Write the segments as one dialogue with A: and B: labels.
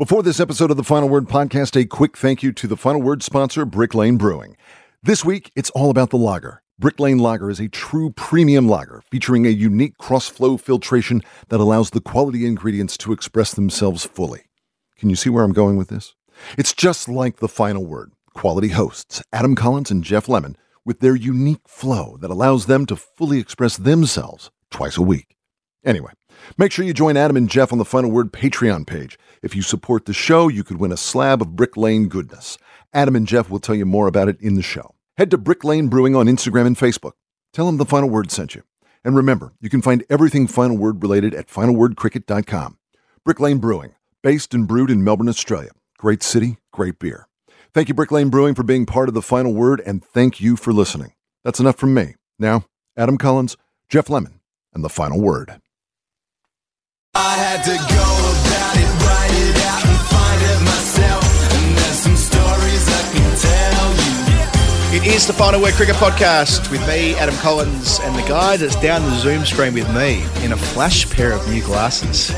A: Before this episode of the Final Word podcast, a quick thank you to the Final Word sponsor, Brick Lane Brewing. This week, it's all about the lager. Brick Lane Lager is a true premium lager featuring a unique cross flow filtration that allows the quality ingredients to express themselves fully. Can you see where I'm going with this? It's just like the Final Word. Quality hosts, Adam Collins and Geoff Lemon, with their unique flow that allows them to fully express themselves twice a week. Anyway, make sure you join Adam and Geoff on the Final Word Patreon page. If you support the show, you could win a slab of Brick Lane goodness. Adam and Geoff will tell you more about it in the show. Head to Brick Lane Brewing on Instagram and Facebook. Tell them the Final Word sent you. And remember, you can find everything Final Word related at finalwordcricket.com. Brick Lane Brewing, based and brewed in Melbourne, Australia. Great city, great beer. Thank you, Brick Lane Brewing, for being part of the Final Word, and thank you for listening. That's enough from me. Now, Adam Collins, Geoff Lemon, and the Final Word.
B: I had to go about it, write it out, and find it myself. And there's some stories I can tell you.
C: It is the Final Word Cricket Podcast with me, Adam Collins, and the guy that's down the Zoom screen with me in a flash pair of new glasses.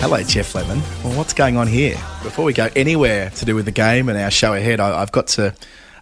C: Hello, Geoff Lemon. Well, what's going on here? Before we go anywhere to do with the game and our show ahead, I, I've got to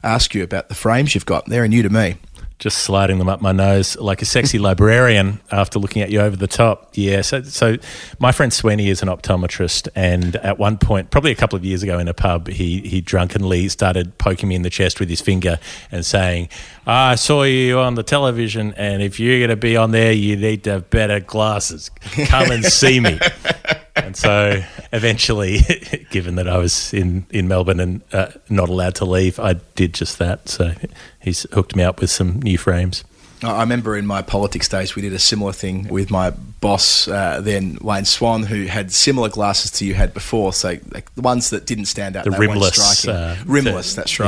C: ask you about the frames you've got. They're new to me.
D: Just sliding them up my nose like a sexy librarian after looking at you over the top. Yeah. So, so my friend Sweeney is an optometrist, and at one point, probably a couple of years ago in a pub, he he drunkenly started poking me in the chest with his finger and saying, ah, "I saw you on the television, and if you're going to be on there, you need to have better glasses. Come and see me." And so eventually, given that I was in, in Melbourne and uh, not allowed to leave, I did just that. So he's hooked me up with some new frames.
C: I remember in my politics days, we did a similar thing with my boss uh, then, Wayne Swan, who had similar glasses to you had before. So like the ones that didn't stand out,
D: The rimless,
C: striking.
D: uh,
C: rimless,
D: the-
C: that's
D: yeah.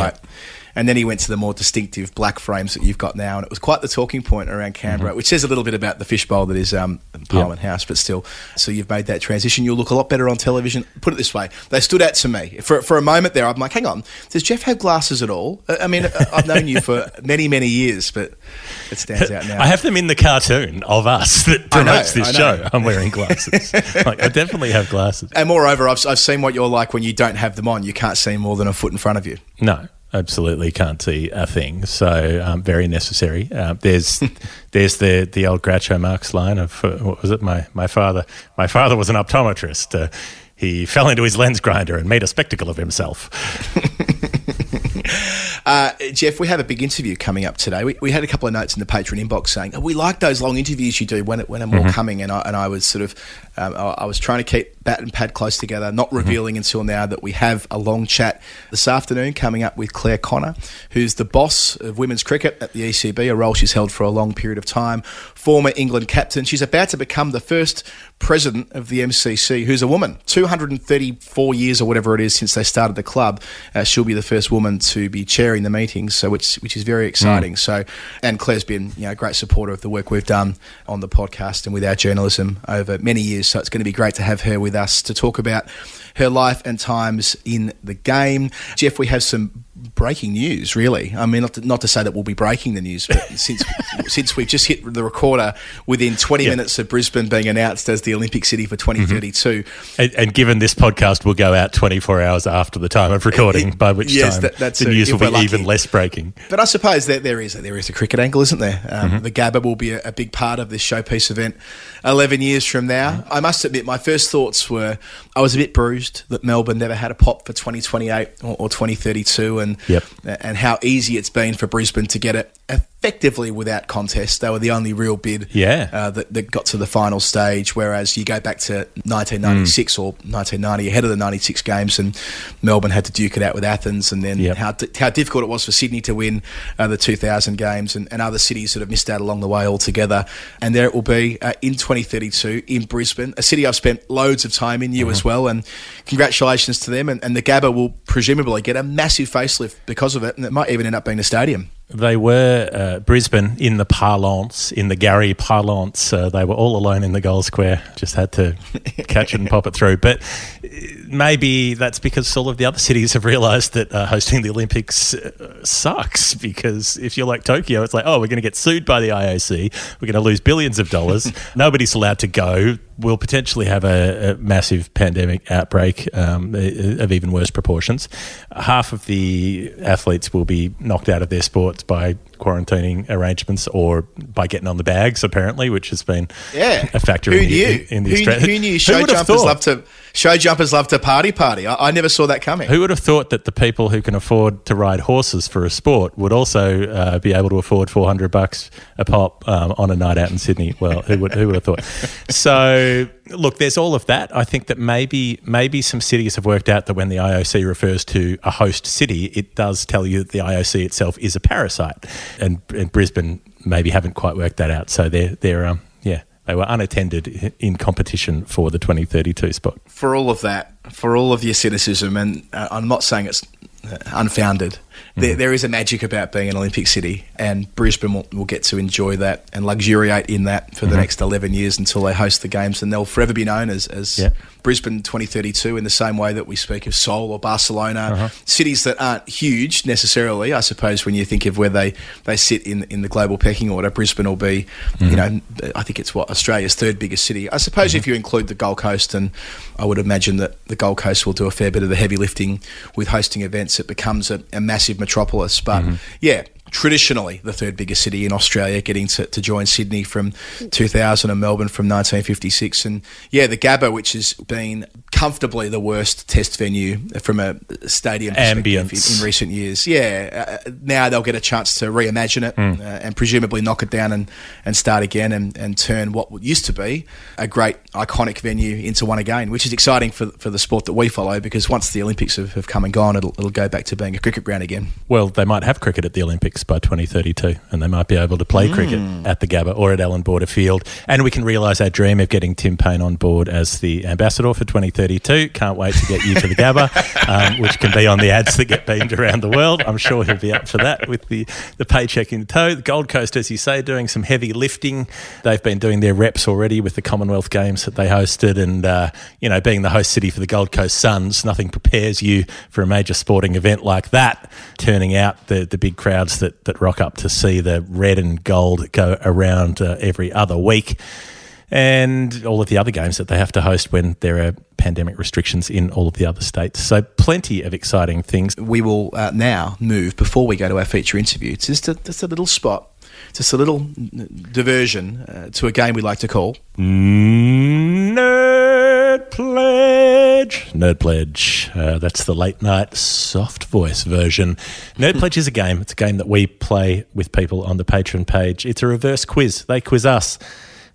C: And then he went to the more distinctive black frames that you've got now, and it was quite the talking point around Canberra,
D: Mm-hmm.
C: which says a little bit about the fishbowl that is um, Parliament House, but still. So you've made that transition. You'll look a lot better on television. Put it this way, they stood out to me for for a moment there. I'm like, hang on, does Geoff have glasses at all? I mean, I've known you for many many years, but it stands out now.
D: I have them in the cartoon of us that
C: I know,
D: promotes this show. I'm wearing glasses. like, I definitely have glasses.
C: And moreover, I've, I've seen what you're like when you don't have them on. You can't see more than a foot in front of you.
D: No, absolutely can't see a thing. So um, very necessary. Uh, there's there's the the old Groucho Marx line of uh, what was it? My my father my father was an optometrist. Uh, he fell into his lens grinder and made a spectacle of himself.
C: Uh, Geoff, we have a big interview coming up today. We, we had a couple of notes in the Patreon inbox saying, oh, we like those long interviews you do when, it, when are more coming. And I, and I was sort of Um, I, I was trying to keep bat and pad close together, not revealing until now that we have a long chat this afternoon coming up with Clare Connor, who's the boss of women's cricket at the ECB, a role she's held for a long period of time, former England captain. She's about to become the first president of the MCC, who's a woman. 234 years or whatever it is since they started the club, uh, she'll be the first woman to be chairing the meetings, so which which is very exciting. So, and Clare's been you know a great supporter of the work we've done on the podcast and with our journalism over many years. So it's going to be great to have her with us to talk about her life and times in the game. Geoff, we have some breaking news, really. I mean, not to, not to say that we'll be breaking the news, but since since we've just hit the recorder within 20
D: Yeah.
C: minutes of Brisbane being announced as the Olympic city for 2032,
D: And, and given this podcast will go out 24 hours after the time of recording, by which
C: Yes,
D: time
C: that- that's
D: the
C: it,
D: news will be
C: we're
D: even less breaking.
C: But I suppose that there is a, there is a cricket angle, isn't there? Um,
D: Mm-hmm.
C: The Gabba will be a, a big part of this showpiece event. Eleven years from now,
D: Mm-hmm.
C: I must admit, my first thoughts were I was a bit bruised that Melbourne never had a pop for 2028 or, or 2032, and
D: Yep.
C: and how easy it's been for Brisbane to get it effectively without contest. They were the only real bid
D: Yeah.
C: uh, that, that got to the final stage. Whereas you go back to 1996
D: Mm.
C: or 1990, ahead of the 96 games, and Melbourne had to duke it out with Athens, and then
D: Yep.
C: how di- how difficult it was for Sydney to win uh, the 2000 games, and, and other cities that have missed out along the way altogether. And there it will be uh, in 2032 in Brisbane, a city I've spent loads of time in, you as
D: Mm-hmm.
C: well. And congratulations to them. And, and the Gabba will presumably get a massive facelift because of it, and it might even end up being a stadium.
D: They were uh, Brisbane in the parlance, in the Gary parlance. Uh, they were all alone in the goal square. Just had to catch it and pop it through. But uh, maybe that's because all of the other cities have realised that uh, hosting the Olympics uh, sucks. Because if you're like Tokyo, it's like, oh, we're going to get sued by the IOC. We're going to lose billions of dollars. Nobody's allowed to go. We'll potentially have a, a massive pandemic outbreak um, of even worse proportions. Half of the athletes will be knocked out of their sports by quarantining arrangements or by getting on the bags, apparently, which has been
C: Yeah,
D: a factor
C: Who
D: in,
C: knew?
D: the, in the
C: who,
D: Australia.
C: who knew show
D: have
C: jumpers love to show jumpers love to party party? I, I never saw that coming.
D: Who would have thought that the people who can afford to ride horses for a sport would also uh, be able to afford 400 bucks a pop um, on a night out in Sydney? Well, who would, who would have thought? So, look, there's all of that. I think that maybe maybe some cities have worked out that when the IOC refers to a host city, it does tell you that the IOC itself is a parasite, and, and Brisbane maybe haven't quite worked that out. So they're they're um, yeah. They were unattended in competition for the 2032 spot.
C: for all of that, for all of your cynicism, and uh, I'm not saying it's uh, unfounded. There, mm. there is a magic about being an Olympic city, and Brisbane will, will get to enjoy that and luxuriate in that for the mm-hmm. next 11 years until they host the games, and they'll forever be known as, as
D: Yeah.
C: Brisbane 2032 in the same way that we speak of Seoul or Barcelona, uh-huh. cities that aren't huge necessarily. I suppose when you think of where they, they sit in in the global pecking order, Brisbane will be, you mm-hmm. know, I think it's what Australia's third biggest city. I suppose if mm-hmm. you include the Gold Coast, and I would imagine that the Gold Coast will do a fair bit of the heavy lifting with hosting events. It becomes a, a massive metropolis, but mm-hmm. yeah. Traditionally, the third biggest city in Australia, getting to, to join Sydney from 2000 and Melbourne from 1956. And yeah, the Gabba, which has been comfortably the worst test venue from a stadium
D: Ambience.
C: in, in recent years. Yeah, uh, now they'll get a chance to reimagine it uh, and presumably knock it down and, and start again and, and turn what used to be a great iconic venue into one again, which is exciting for, for the sport that we follow because once the Olympics have, have come and gone, it'll, it'll go back to being a cricket ground again.
D: Well, they might have cricket at the Olympics by 2032, and they might be able to play cricket at the Gabba or at Allan Border Field. And we can realise our dream of getting Tim Paine on board as the ambassador for 2032. Can't wait to get you to the Gabba, um, which can be on the ads that get beamed around the world. I'm sure he'll be up for that with the, the paycheck in tow. The Gold Coast, as you say, doing some heavy lifting. They've been doing their reps already with the Commonwealth Games that they hosted, and uh, you know, being the host city for the Gold Coast Suns, nothing prepares you for a major sporting event like that. Turning out the the big crowds that that rock up to see the red and gold go around uh, every other week. And all of the other games that they have to host when there are pandemic restrictions in all of the other states. So, plenty of exciting things.
C: we will uh, now move before we go to our feature interview. It's just a, just a little spot, just a little diversion uh, to a game we like to call.
D: Nerd Pledge. Nerd Pledge. Uh, that's the late night soft voice version. Nerd Pledge is a game. It's a game that we play with people on the Patreon page. It's a reverse quiz. They quiz us.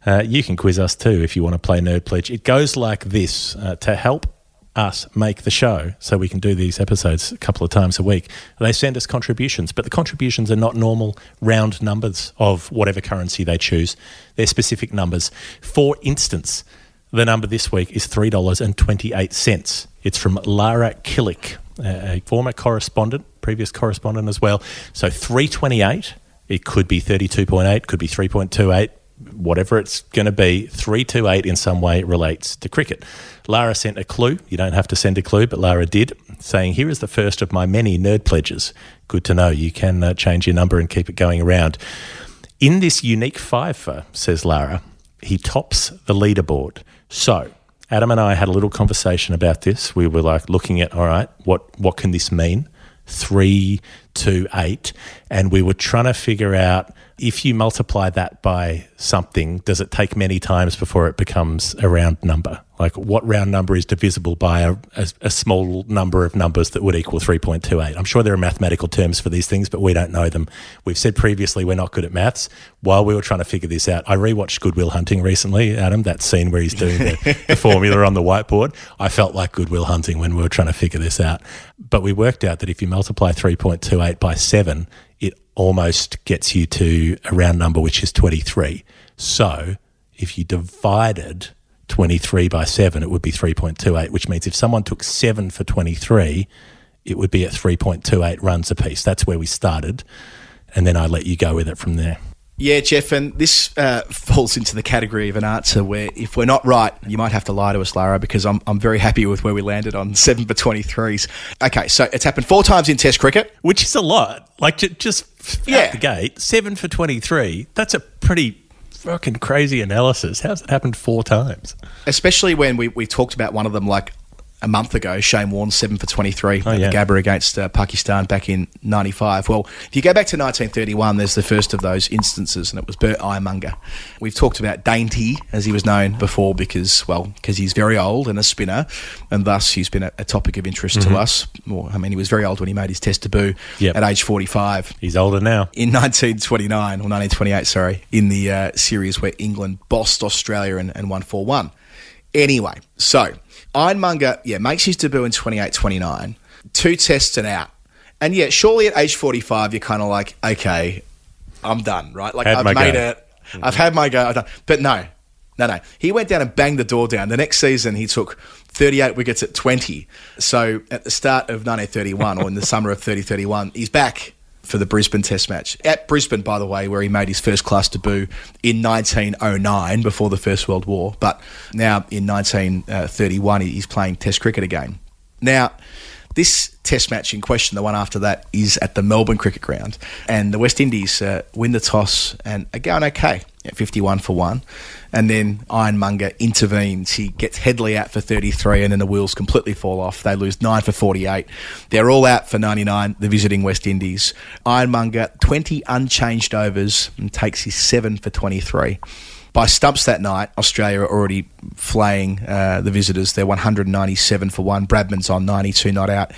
D: Uh, you can quiz us too if you want to play Nerd Pledge. It goes like this uh, to help us make the show so we can do these episodes a couple of times a week. They send us contributions, but the contributions are not normal round numbers of whatever currency they choose. They're specific numbers. For instance, the number this week is $3.28. It's from Lara Killick, a former correspondent, previous correspondent as well. So 328, it could be 32.8, could be 3.28, whatever it's going to be, 328 in some way relates to cricket. Lara sent a clue. You don't have to send a clue, but Lara did, saying, Here is the first of my many nerd pledges. Good to know. You can uh, change your number and keep it going around. In this unique fiver, says Lara, he tops the leaderboard. So, Adam and I had a little conversation about this. We were like looking at, all right, what, what can this mean? Three to eight. And we were trying to figure out if you multiply that by something, does it take many times before it becomes a round number? Like what round number is divisible by a, a, a small number of numbers that would equal 3.28? I'm sure there are mathematical terms for these things, but we don't know them. We've said previously we're not good at maths. While we were trying to figure this out, I rewatched Good Will Hunting recently, Adam, that scene where he's doing the, the formula on the whiteboard. I felt like Good Will Hunting when we were trying to figure this out. But we worked out that if you multiply 3.28 by 7, it almost gets you to a round number, which is 23. So if you divided 23 by 7, it would be 3.28, which means if someone took 7 for 23, it would be at 3.28 runs apiece. That's where we started. And then I let you go with it from there.
C: Yeah, Geoff, and this uh, falls into the category of an answer where if we're not right, you might have to lie to us, Lara, because I'm, I'm very happy with where we landed on 7 for 23s. Okay, so it's happened four times in Test cricket.
D: Which is a lot. Like ju- just
C: Yeah.
D: out the gate, 7 for 23. That's a pretty fucking crazy analysis. How's it happened four times?
C: especially when we, we talked about one of them like a month ago, Shane Warne, 7 for 23
D: Oh, yeah.
C: the Gabba against uh, Pakistan back in 95. Well, if you go back to 1931, there's the first of those instances, and it was Bert Ironmonger. We've talked about Dainty, as he was known before, because, well, because he's very old and a spinner, and thus he's been a, a topic of interest to us. Well, I mean, he was very old when he made his test debut
D: Mm-hmm. Yep.
C: at age 45
D: He's older now.
C: in 1929 or 1928, sorry, in the uh, series where England bossed Australia and, and won 4 1. Anyway, so Ironmonger, yeah, makes his debut in 28 29, two tests and out. And yeah, surely at age 45, you're kind of like, okay, I'm done, right? Like,
D: Had
C: I've made
D: go.
C: it. I've had my go. I've done. But no, no, no. He went down and banged the door down. The next season, he took 38 wickets at 20. So at the start of 1931, or in the summer of 3031, he's back for the Brisbane Test match. At Brisbane, by the way, where he made his first class debut in 1909 before the First World War. But now in 1931, he's playing Test cricket again. Now, this test match in question, the one after that, is at the Melbourne Cricket Ground. And the West Indies uh, win the toss and are going okay at 51 for 1. And then Ironmonger intervenes. He gets Headley out for 33, and then the wheels completely fall off. They lose 9 for 48. They're all out for 99, the visiting West Indies. Ironmonger, 20 unchanged overs, and takes his 7 for 23. By stumps that night, Australia are already flaying uh, the visitors. They're 197 for one. Bradman's on 92 not out.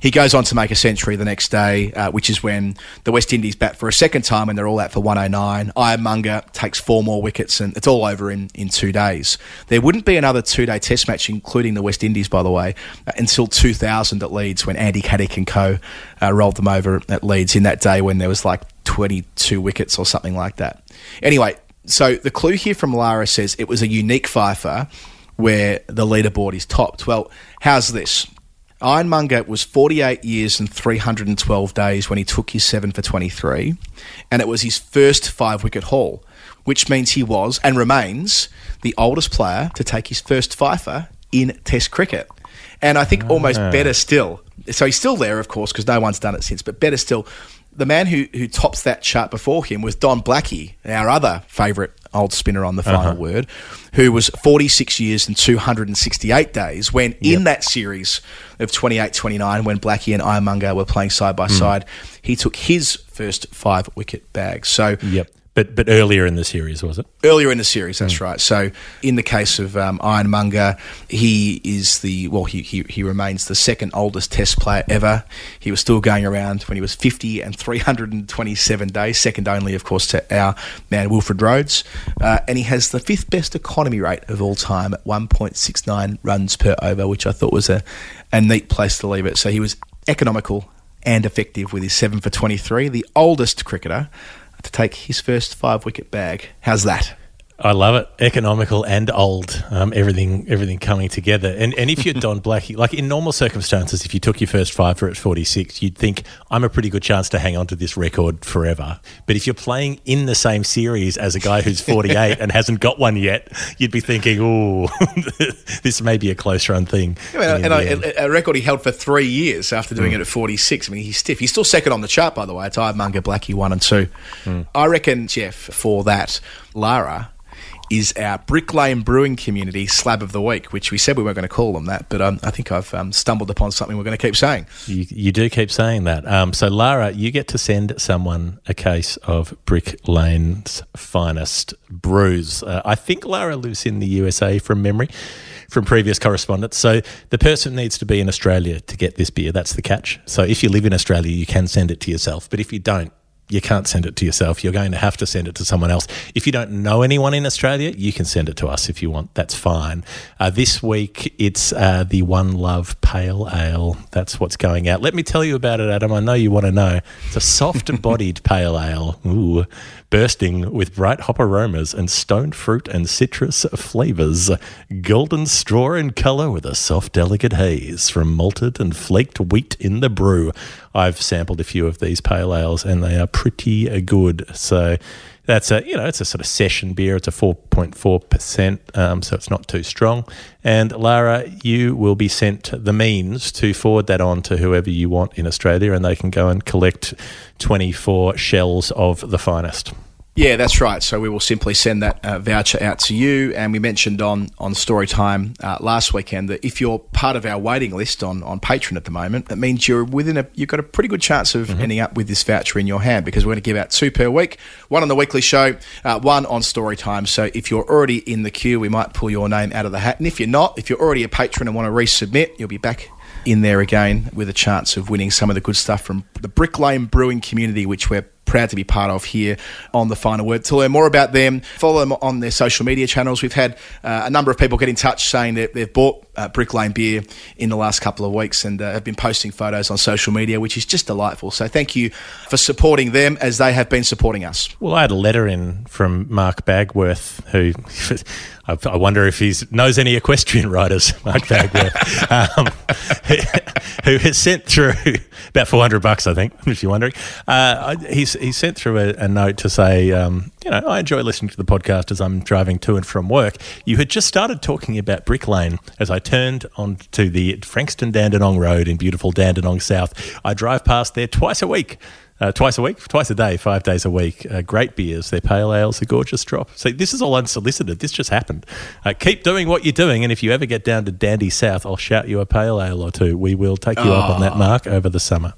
C: He goes on to make a century the next day, uh, which is when the West Indies bat for a second time and they're all out for 109. Ironmonger takes four more wickets and it's all over in, in two days. There wouldn't be another two day test match, including the West Indies, by the way, uh, until 2000 at Leeds when Andy Caddick and co uh, rolled them over at Leeds in that day when there was like 22 wickets or something like that. Anyway, so the clue here from Lara says it was a unique fifer where the leaderboard is topped. Well, how's this? Ironmonger was 48 years and 312 days when he took his 7 for 23, and it was his first five wicket haul, which means he was and remains the oldest player to take his first fifer in Test cricket. And I think almost ah. better still, so he's still there, of course, because no one's done it since, but better still, the man who, who tops that chart before him was Don Blackie, our other favourite old spinner on the final uh-huh. word, who was 46 years and 268 days when in that series of 28 29, when Blackie and Ironmonger were playing side by hmm. side, he took his first five wicket bag. So
D: Yep. But but earlier in the series, was it?
C: earlier in the series. That's right. So, in the case of um, Ironmonger, he is the well, he, he he remains the second oldest Test player ever. He was still going around when he was fifty and three hundred and twenty-seven days, second only, of course, to our man Wilfred Rhodes, uh, and he has the fifth best economy rate of all time at one point six nine runs per over, which I thought was a a neat place to leave it. So he was economical and effective with his seven for twenty-three, the oldest cricketer to take his first five wicket bag. How's that?
D: I love it. Economical and old. Um, everything everything coming together. And and if you're Don Blackie, like in normal circumstances, if you took your first five for at 46, you'd think I'm a pretty good chance to hang on to this record forever. But if you're playing in the same series as a guy who's 48 and hasn't got one yet, you'd be thinking, oh, this may be a close run thing.
C: Yeah, and
D: the
C: a a record he held for three years after doing it at 46. I mean, he's stiff. He's still second on the chart, by the way. It's Ironmonger, Blackie, one and two. I reckon, Geoff, for that, Lara is our Brick Lane Brewing Community Slab of the Week, which we said we weren't going to call them that, but um, I think I've um, stumbled upon something we're going to keep saying.
D: You, you do keep saying that. Um, so, Lara, you get to send someone a case of Brick Lane's finest brews. Uh, I think Lara lives in the USA from memory, from previous correspondence. So, the person needs to be in Australia to get this beer. That's the catch. So, if you live in Australia, you can send it to yourself. But if you don't, you can't send it to yourself. You're going to have to send it to someone else. If you don't know anyone in Australia, you can send it to us if you want. That's fine. Uh, this week, it's uh, the One Love Pale Ale. That's what's going out. Let me tell you about it, Adam. I know you want to know. It's a soft bodied pale ale, Ooh, bursting with bright hop aromas and stone fruit and citrus flavors. Golden straw in color with a soft, delicate haze from malted and flaked wheat in the brew. I've sampled a few of these pale ales and they are pretty good. So that's a you know it's a sort of session beer. It's a four point four percent, um, so it's not too strong. And Lara, you will be sent the means to forward that on to whoever you want in Australia, and they can go and collect twenty four shells of the finest.
C: Yeah, that's right. So we will simply send that uh, voucher out to you. And we mentioned on on Storytime uh, last weekend that if you're part of our waiting list on on Patreon at the moment, that means you're within a you've got a pretty good chance of ending up with this voucher in your hand because we're going to give out two per week, one on the weekly show, uh, one on Storytime. So if you're already in the queue, we might pull your name out of the hat. And if you're not, if you're already a patron and want to resubmit, you'll be back in there again with a chance of winning some of the good stuff from the Brick Lane Brewing community, which we're proud to be part of here on the final word. To learn more about them, follow them on their social media channels. We've had uh, a number of people get in touch saying that they've bought uh, Brick Lane beer in the last couple of weeks and uh, have been posting photos on social media, which is just delightful. So thank you for supporting them as they have been supporting us.
D: Well, I had a letter in from Mark Bagworth, who I wonder if he knows any equestrian riders, Mark Bagworth, um, who has sent through about 400 bucks, I think, if you're wondering. Uh, he's, he sent through a, a note to say, um, you know, I enjoy listening to the podcast as I'm driving to and from work. You had just started talking about Brick Lane as I turned onto the Frankston Dandenong Road in beautiful Dandenong South. I drive past there twice a week. Uh, twice a week, twice a day, five days a week. Uh, great beers. Their pale ales, a gorgeous drop. So this is all unsolicited. This just happened. Uh, keep doing what you're doing, and if you ever get down to Dandy South, I'll shout you a pale ale or two. We will take you up on that mark over the summer.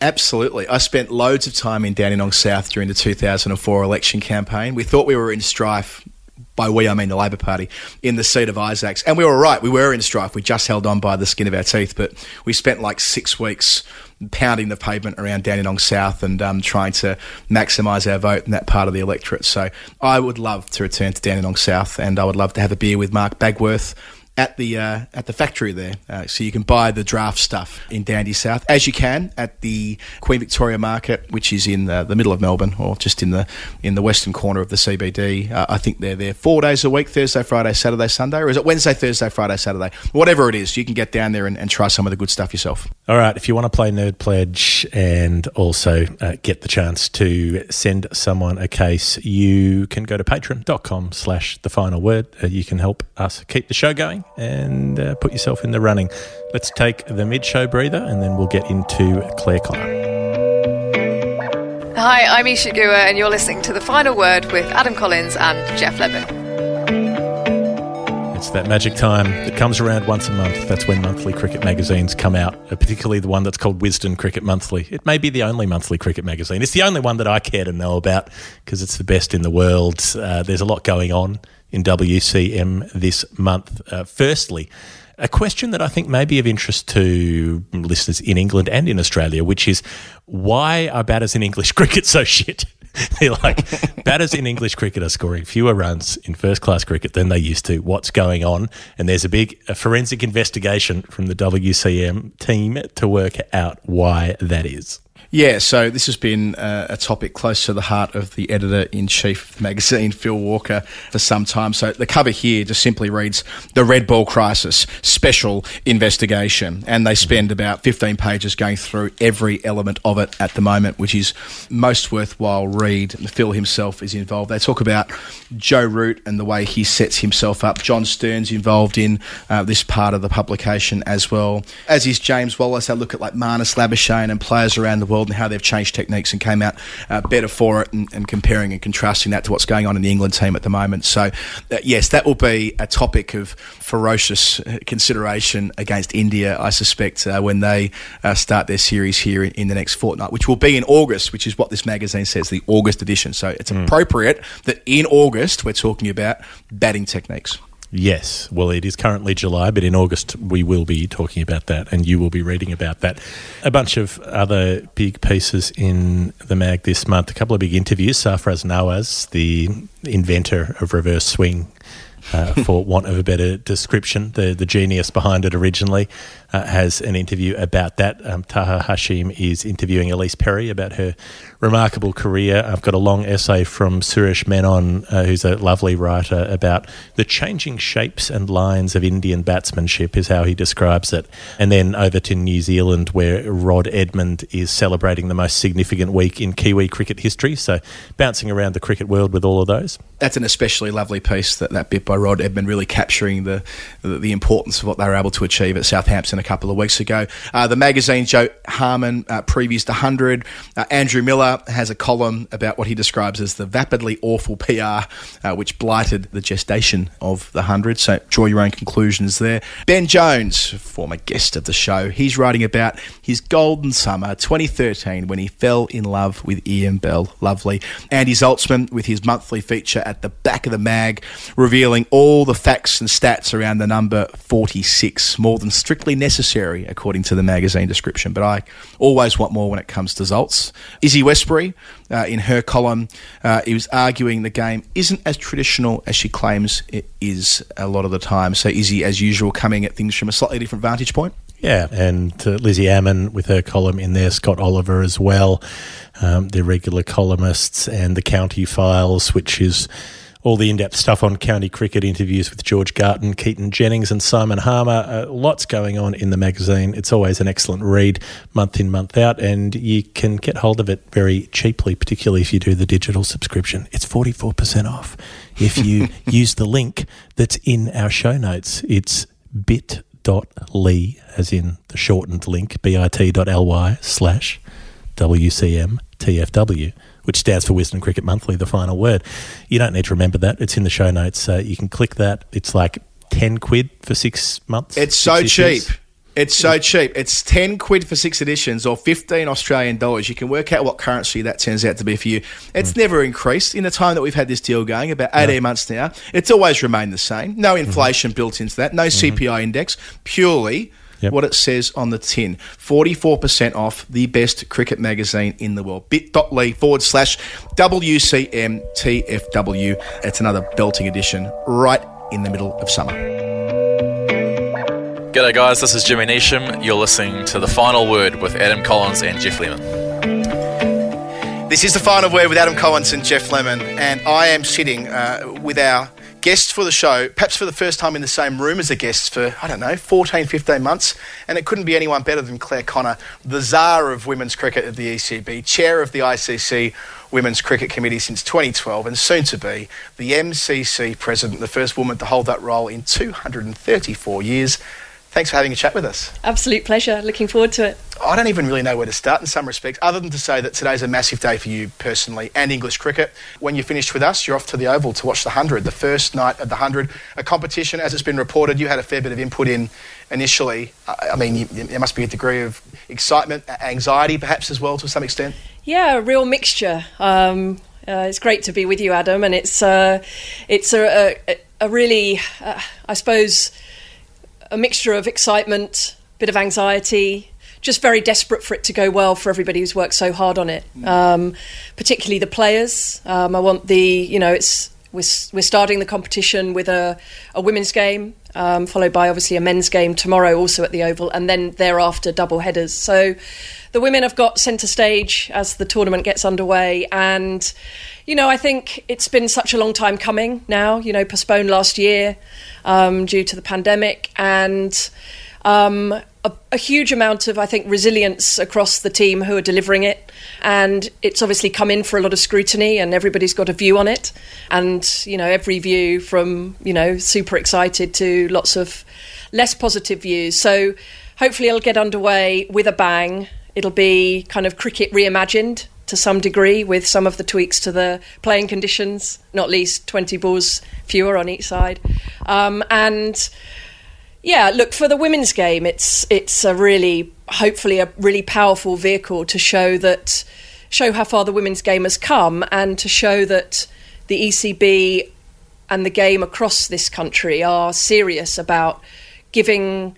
C: Absolutely. I spent loads of time in Dandenong South during the 2004 election campaign. We thought we were in strife. By we, I mean the Labor Party, in the seat of Isaacs. And we were right, we were in strife. We just held on by the skin of our teeth, but we spent like six weeks pounding the pavement around Dandenong South and um, trying to maximise our vote in that part of the electorate. So I would love to return to Dandenong South and I would love to have a beer with Mark Bagworth at the uh, at the factory there, uh, so you can buy the draft stuff in Dandy South as you can at the Queen Victoria Market, which is in the, the middle of Melbourne or just in the in the western corner of the CBD. Uh, I think they're there four days a week: Thursday, Friday, Saturday, Sunday, or is it Wednesday, Thursday, Friday, Saturday? Whatever it is, you can get down there and, and try some of the good stuff yourself.
D: All right, if you want to play Nerd Pledge and also uh, get the chance to send someone a case, you can go to patreon.com slash the final word. Uh, you can help us keep the show going and uh, put yourself in the running. Let's take the mid-show breather and then we'll get into Clare Connor.
E: Hi, I'm Isa Guha, and you're listening to The Final Word with Adam Collins and Geoff Lemon.
D: It's that magic time that comes around once a month. That's when monthly cricket magazines come out, uh, particularly the one that's called Wisden Cricket Monthly. It may be the only monthly cricket magazine. It's the only one that I care to know about because it's the best in the world. Uh, there's a lot going on in WCM this month. Uh, firstly, a question that I think may be of interest to listeners in England and in Australia, which is why are batters in English cricket so shit? They're like batters in English cricket are scoring fewer runs in first class cricket than they used to. What's going on? And there's a big a forensic investigation from the WCM team to work out why that is.
C: Yeah, so this has been uh, a topic close to the heart of the editor in chief magazine, Phil Walker, for some time. So the cover here just simply reads The Red Ball Crisis Special Investigation. And they spend about 15 pages going through every element of it at the moment, which is most worthwhile read. Phil himself is involved. They talk about Joe Root and the way he sets himself up. John Stern's involved in uh, this part of the publication as well, as is James Wallace. They look at like Marnus Labuschagne and players around the world and how they've changed techniques and came out uh, better for it, and, and, comparing and contrasting that to what's going on in the England team at the moment. So, uh, yes, that will be a topic of ferocious uh, consideration against India, I suspect, uh, when they uh, start their series here in, in, the next fortnight, which will be in August, which is what this magazine says, the August edition. So, it's mm. appropriate that in August we're talking about batting techniques.
D: Yes. Well, it is currently July, but in August we will be talking about that and you will be reading about that. A bunch of other big pieces in the mag this month. A couple of big interviews. Sarfraz Nawaz, the inventor of reverse swing, uh, for want of a better description, the, the genius behind it originally, uh, has an interview about that. Um, Taha Hashim is interviewing Ellyse Perry about her remarkable career. I've got a long essay from Suresh Menon, uh, who's a lovely writer, about the changing shapes and lines of Indian batsmanship, is how he describes it. And then over to New Zealand, where Rod Edmond is celebrating the most significant week in Kiwi cricket history. So bouncing around the cricket world with all of those.
C: That's an especially lovely piece, that, that bit by Rod Edmond, really capturing the, the, the importance of what they were able to achieve at Southampton a couple of weeks ago. Uh, the magazine, Jo Harman uh, previewed 100. Uh, Andrew Miller has a column about what he describes as the vapidly awful PR, uh, which blighted the gestation of the 100. So draw your own conclusions there. Ben Jones, former guest of the show, he's writing about his golden summer 2013 when he fell in love with Ian Bell. Lovely. Andy Zaltzman with his monthly feature at the back of the mag, revealing all the facts and stats around the number 46, more than strictly necessary, according to the magazine description. But I always want more when it comes to Zaltz. Izzy Westbury, uh, in her column, uh, was arguing the game isn't as traditional as she claims it is a lot of the time. So Izzy, as usual, coming at things from a slightly different vantage point.
D: Yeah, and uh, Lizzie Ammon with her column in there, Scott Oliver as well, um, the regular columnists, and the County Files, which is all the in-depth stuff on county cricket interviews with George Garton, Keaton Jennings, and Simon Harmer. Uh, lots going on in the magazine. It's always an excellent read, month in, month out, and you can get hold of it very cheaply, particularly if you do the digital subscription. It's forty four percent off if you use the link that's in our show notes. It's bit.ly, as in the shortened link, bit.ly slash WCM TFW which stands for Wisden Cricket Monthly, the final word. You don't need to remember that. It's in the show notes. Uh, you can click that. It's like 10 quid for six months.
C: It's so cheap. It's so cheap. It's 10 quid for six editions or 15 Australian dollars. You can work out what currency that turns out to be for you. It's mm. never increased in the time that we've had this deal going, about 18 no. months now. It's always remained the same. No mm-hmm. inflation mm-hmm. built into that, no mm-hmm. CPI index, purely Yep. what it says on the tin. 44% off the best cricket magazine in the world. bit.ly forward slash WCMTFW. It's another belting edition right in the middle of summer.
E: G'day, guys. This is Jimmy Neesham. You're listening to The Final Word with Adam Collins and Geoff Lemon.
C: This is The Final Word with Adam Collins and Geoff Lemon, and I am sitting uh, with our guests for the show, perhaps for the first time in the same room as a guest for, I don't know, 14, 15 months. And it couldn't be anyone better than Clare Connor, the czar of women's cricket at the ECB, chair of the ICC Women's Cricket Committee since 2012, and soon to be the MCC president, the first woman to hold that role in 234 years. Thanks for having a chat with us.
F: Absolute pleasure. Looking forward to it.
C: I don't even really know where to start in some respects, other than to say that today's a massive day for you personally and English cricket. When you're finished with us, you're off to the Oval to watch the 100, the first night of the 100, a competition, as it's been reported, you had a fair bit of input in initially. I mean, you, there must be a degree of excitement, anxiety perhaps as well to some extent.
F: Yeah, a real mixture. Um, uh, it's great to be with you, Adam, and it's uh, it's a, a, a really, uh, I suppose, a mixture of excitement, bit of anxiety, just very desperate for it to go well for everybody who's worked so hard on it, um, particularly the players. Um, I want the, you know, it's we're, we're starting the competition with a, a women's game, um, followed by obviously a men's game tomorrow, also at the Oval, and then thereafter double headers. So the women have got centre stage as the tournament gets underway, and you know, I think it's been such a long time coming now. You know, postponed last year um, due to the pandemic, and um, a, a huge amount of, I think, resilience across the team who are delivering it. And it's obviously come in for a lot of scrutiny, and everybody's got a view on it. And, you know, every view from, you know, super excited to lots of less positive views. So hopefully it'll get underway with a bang. It'll be kind of cricket reimagined to some degree with some of the tweaks to the playing conditions, not least 20 balls fewer on each side. Um, and yeah, look for the women's game. It's it's a really hopefully a really powerful vehicle to show that show how far the women's game has come and to show that the ECB and the game across this country are serious about giving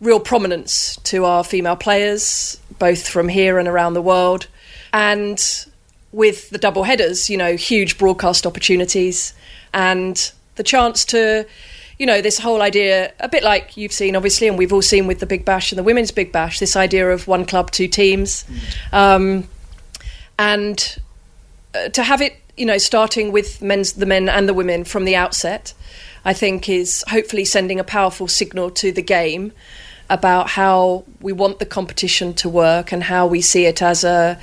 F: real prominence to our female players, both from here and around the world. And with the double headers, you know, huge broadcast opportunities and the chance to, you know, this whole idea, a bit like you've seen, obviously, and we've all seen with the Big Bash and the Women's Big Bash, this idea of one club, two teams. Um, and uh, to have it, you know, starting with men's, the men and the women from the outset, I think is hopefully sending a powerful signal to the game about how we want the competition to work and how we see it as a,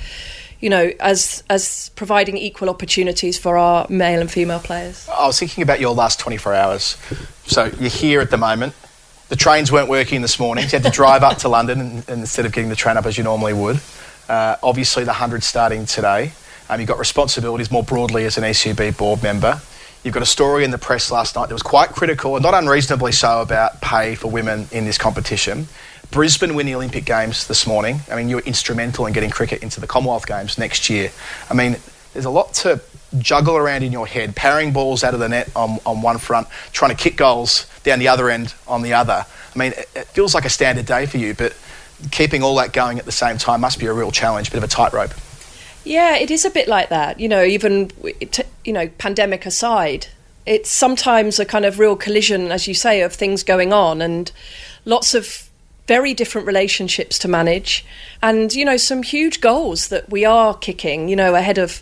F: you know, as as providing equal opportunities for our male and female players.
C: I was thinking about your last 24 hours. So you're here at the moment. The trains weren't working this morning. So you had to drive up to London and, and instead of getting the train up as you normally would. Uh, obviously, the 100 starting today. Um, you've got responsibilities more broadly as an ECB board member. You've got a story in the press last night that was quite critical, and not unreasonably so, about pay for women in this competition. Brisbane win the Olympic Games this morning. I mean, you were instrumental in getting cricket into the Commonwealth Games next year. I mean, there's a lot to juggle around in your head, parrying balls out of the net on, on one front, trying to kick goals down the other end on the other. I mean, it, it feels like a standard day for you, but keeping all that going at the same time must be a real challenge, a bit of a tightrope.
F: Yeah, it is a bit like that. You know, even you know, pandemic aside, it's sometimes a kind of real collision, as you say, of things going on and lots of very different relationships to manage, and you know, some huge goals that we are kicking. You know, ahead of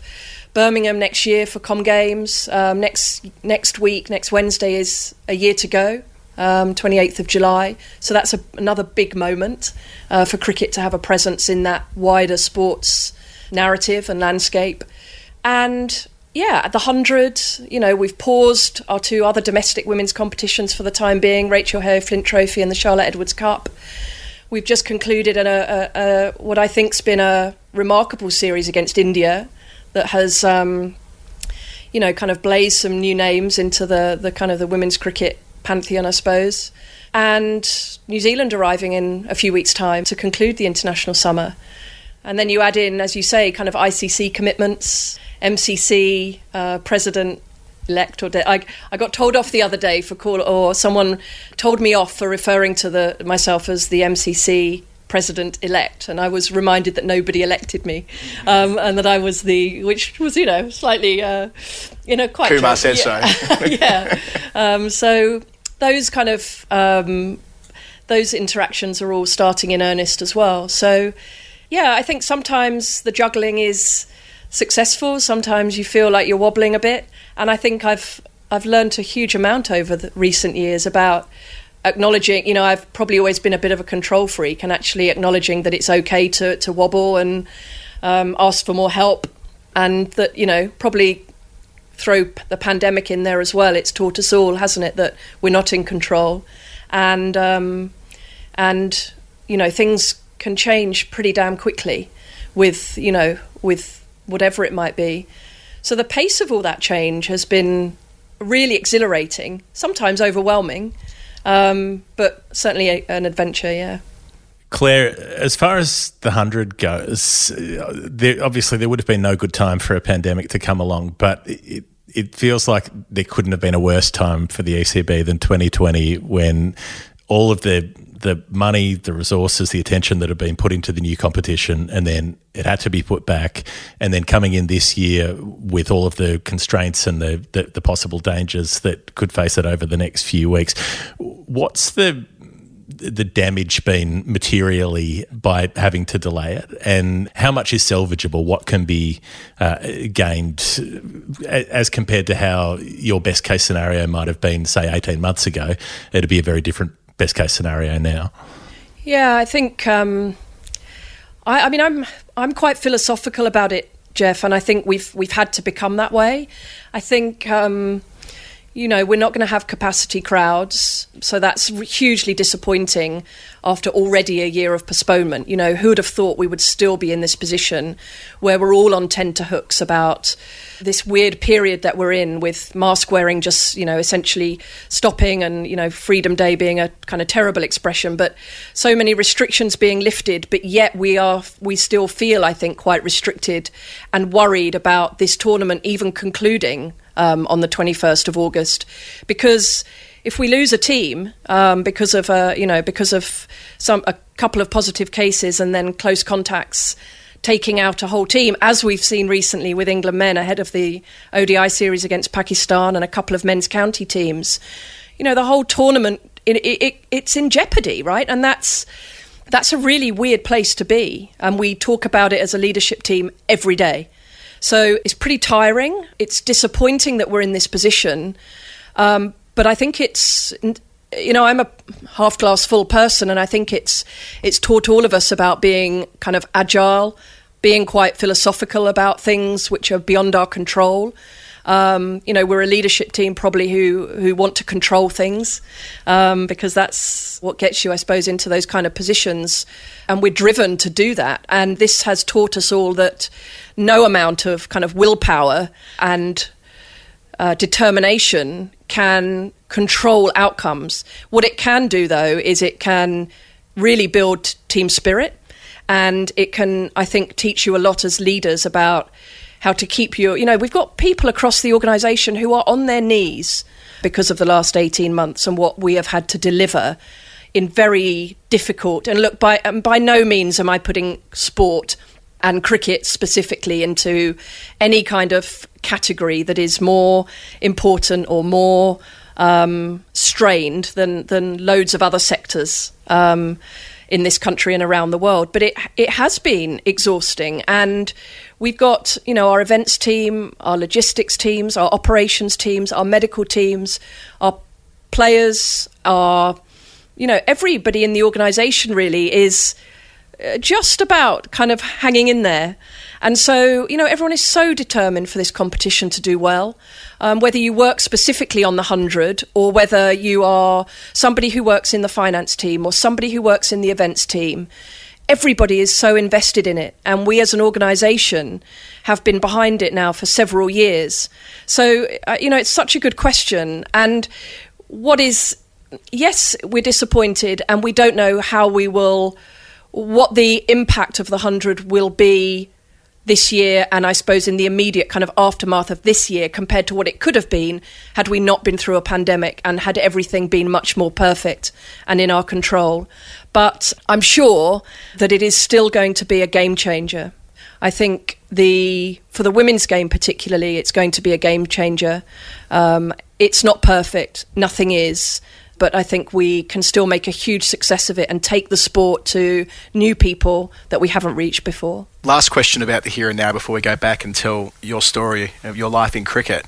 F: Birmingham next year for Com Games. Um, next next week, next Wednesday is a year to go. Um, 28th of July. So that's a, another big moment uh, for cricket to have a presence in that wider sports narrative and landscape. And yeah, at the 100, you know, we've paused our two other domestic women's competitions for the time being Rachael Heyhoe Flint Trophy and the Charlotte Edwards Cup. We've just concluded a, a, a, what I think's been a remarkable series against India that has, um, you know, kind of blazed some new names into the, the kind of the women's cricket pantheon, I suppose. And New Zealand arriving in a few weeks' time to conclude the international summer. And then you add in, as you say, kind of ICC commitments, MCC, uh, president elect or de- I, I got told off the other day for call or someone told me off for referring to the myself as the MCC president elect and I was reminded that nobody elected me um, and that I was the which was you know slightly uh, you know quite
C: Kumar said
F: yeah.
C: so.
F: yeah um, so those kind of um, those interactions are all starting in earnest as well so yeah I think sometimes the juggling is successful sometimes you feel like you're wobbling a bit and I think I've I've learned a huge amount over the recent years about acknowledging you know I've probably always been a bit of a control freak and actually acknowledging that it's okay to to wobble and um, ask for more help and that you know probably throw the pandemic in there as well it's taught us all hasn't it that we're not in control and um, and you know things can change pretty damn quickly with you know with whatever it might be. So the pace of all that change has been really exhilarating, sometimes overwhelming, um, but certainly a, an adventure. Yeah.
D: Clare, as far as the 100 goes, there, obviously there would have been no good time for a pandemic to come along, but it, it feels like there couldn't have been a worse time for the ECB than 2020 when all of the the money, the resources, the attention that had been put into the new competition, and then it had to be put back. And then coming in this year with all of the constraints and the, the, the possible dangers that could face it over the next few weeks, what's the the damage been materially by having to delay it, and how much is salvageable? What can be uh, gained as compared to how your best case scenario might have been, say, eighteen months ago? It'd be a very different best case scenario now.
F: Yeah, I think. Um, I, I mean, I'm I'm quite philosophical about it, Geoff, and I think we've we've had to become that way. I think. Um, you know, we're not going to have capacity crowds. So that's hugely disappointing after already a year of postponement. You know, who would have thought we would still be in this position where we're all on tenterhooks about this weird period that we're in with mask wearing just, you know, essentially stopping and, you know, Freedom Day being a kind of terrible expression, but so many restrictions being lifted, but yet we are, we still feel, I think, quite restricted and worried about this tournament even concluding um, on the 21st of August, because if we lose a team um, because of a, you know because of some a couple of positive cases and then close contacts taking out a whole team, as we've seen recently with England men ahead of the ODI series against Pakistan and a couple of men's county teams, you know the whole tournament it, it, it's in jeopardy, right? And that's that's a really weird place to be, and we talk about it as a leadership team every day. So it's pretty tiring. It's disappointing that we're in this position. Um, but I think it's you know I'm a half glass full person, and I think it's it's taught all of us about being kind of agile, being quite philosophical about things which are beyond our control. Um, you know, we're a leadership team probably who who want to control things um, because that's what gets you, I suppose, into those kind of positions, and we're driven to do that. And this has taught us all that no amount of kind of willpower and uh, determination can control outcomes. What it can do, though, is it can really build team spirit, and it can, I think, teach you a lot as leaders about how to keep your, you know, we've got people across the organisation who are on their knees because of the last 18 months and what we have had to deliver in very difficult, and look, by, and by no means am I putting sport and cricket specifically into any kind of category that is more important or more um, strained than, than loads of other sectors. Um, in this country and around the world. But it it has been exhausting, and we've got you know our events team, our logistics teams, our operations teams, our medical teams, our players, our you know everybody in the organisation really is just about kind of hanging in there. And so, you know, everyone is so determined for this competition to do well. Um, whether you work specifically on the 100 or whether you are somebody who works in the finance team or somebody who works in the events team, everybody is so invested in it. And we as an organisation have been behind it now for several years. So, uh, you know, it's such a good question. And what is, yes, we're disappointed and we don't know how we will what the impact of the 100 will be this year and I suppose in the immediate kind of aftermath of this year compared to what it could have been had we not been through a pandemic and had everything been much more perfect and in our control. But I'm sure that it is still going to be a game changer. I think the for the women's game particularly, it's going to be a game changer. Um, it's not perfect, nothing is, but I think we can still make a huge success of it and take the sport to new people that we haven't reached before.
C: Last question about the here and now before we go back and tell your story of your life in cricket.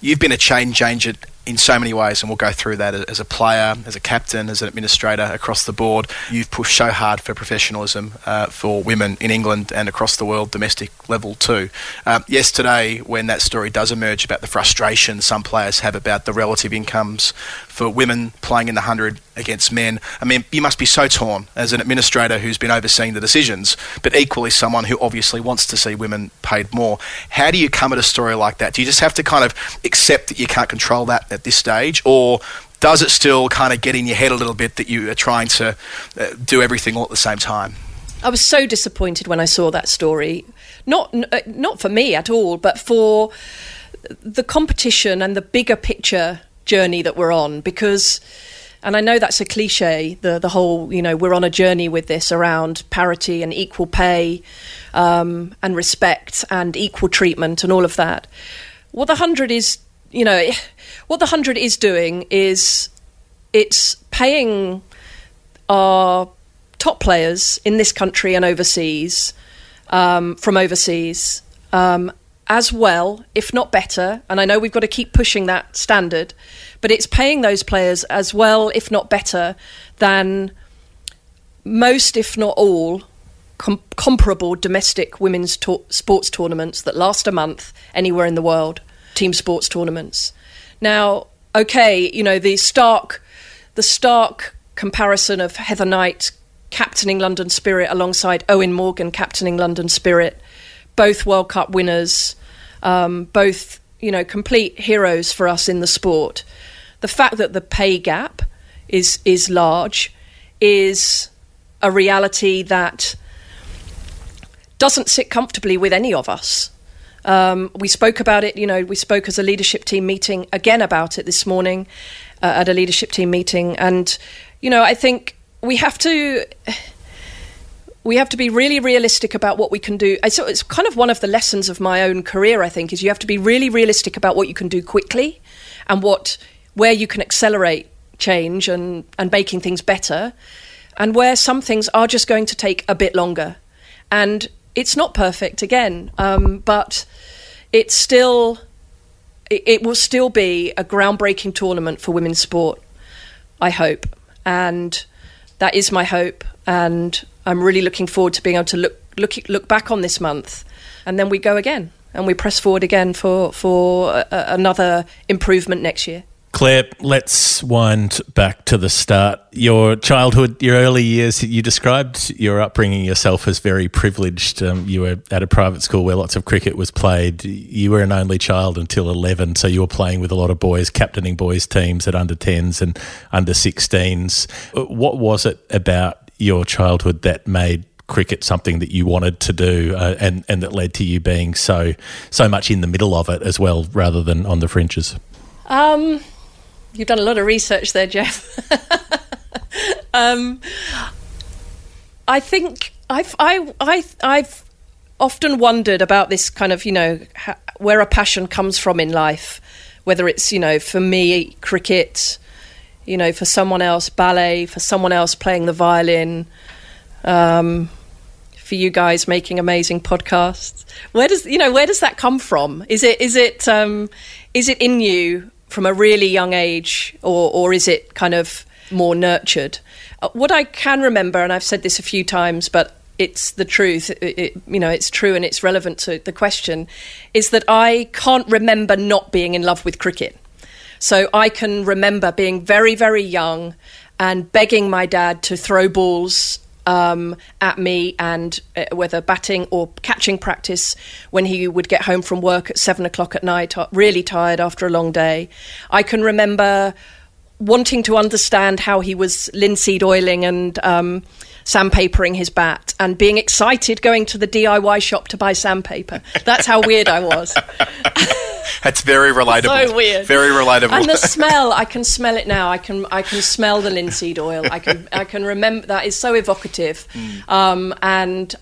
C: You've been a change agent in so many ways, and we'll go through that as a player, as a captain, as an administrator across the board. You've pushed so hard for professionalism uh, for women in England and across the world, domestic level too. Um, yesterday, when that story does emerge about the frustration some players have about the relative incomes for women playing in the 100 against men, I mean, you must be so torn as an administrator who's been overseeing the decisions, but equally someone who obviously wants to see women paid more. How do you come at a story like that? Do you just have to kind of accept that you can't control that at this stage, or does it still kind of get in your head a little bit that you are trying to uh, do everything all at the same time?
F: I was so disappointed when I saw that story. Not uh, not for me at all, but for the competition and the bigger picture journey that we're on because and I know that's a cliche the the whole you know we're on a journey with this around parity and equal pay um, and respect and equal treatment and all of that. What the 100 is you know what the 100 is doing is it's paying our top players in this country and overseas um, from overseas um, as well, if not better. And I know we've got to keep pushing that standard, but it's paying those players as well, if not better, than most, if not all, com- comparable domestic women's sports tournaments that last a month anywhere in the world, team sports tournaments. Now, okay, you know the stark, the stark comparison of Heather Knight captaining London Spirit alongside Eoin Morgan captaining London Spirit, both World Cup winners, um, both you know complete heroes for us in the sport. The fact that the pay gap is is large is a reality that doesn't sit comfortably with any of us. Um, we spoke about it, you know, we spoke as a leadership team meeting again about it this morning uh, at a leadership team meeting. And, you know, I think we have to. We have to be really realistic about what we can do. So it's kind of one of the lessons of my own career. I think is you have to be really realistic about what you can do quickly, and what where you can accelerate change and and making things better, and where some things are just going to take a bit longer. And it's not perfect again, um, but it's still it, it will still be a groundbreaking tournament for women's sport. I hope, and that is my hope, and I'm really looking forward to being able to look look look back on this month, and then we go again and we press forward again for for a, another improvement next year.
D: Clare, let's wind back to the start. Your childhood, your early years, you described your upbringing yourself as very privileged. Um, you were at a private school where lots of cricket was played. You were an only child until 11, so you were playing with a lot of boys, captaining boys' teams at under 10s and under 16s. Uh, what was it about your childhood that made cricket something that you wanted to do uh, and, and that led to you being so, so much in the middle of it as well rather than on the fringes?
F: Um, You've done a lot of research there, Geoff. um, I think I've I, I I've often wondered about this kind of you know ha- where a passion comes from in life, whether it's you know for me cricket, you know for someone else ballet, for someone else playing the violin. Um, for you guys making amazing podcasts. Where does you know where does that come from? Is it is it um, is it in you from a really young age, or or is it kind of more nurtured? Uh, what I can remember, and I've said this a few times, but it's the truth. It, it, you know, it's true and it's relevant to the question. Is that I can't remember not being in love with cricket. So I can remember being very, very young and begging my dad to throw balls um, at me and uh, whether batting or catching practice when he would get home from work at seven o'clock at night, uh, really tired after a long day. I can remember wanting to understand how he was linseed oiling and um, sandpapering his bat and being excited going to the DIY shop to buy sandpaper. That's how weird I was.
C: That's very relatable.
F: so weird.
C: Very relatable.
F: And the smell, I can smell it now. I can I can smell the linseed oil. I can I can remember that is so evocative. Um, and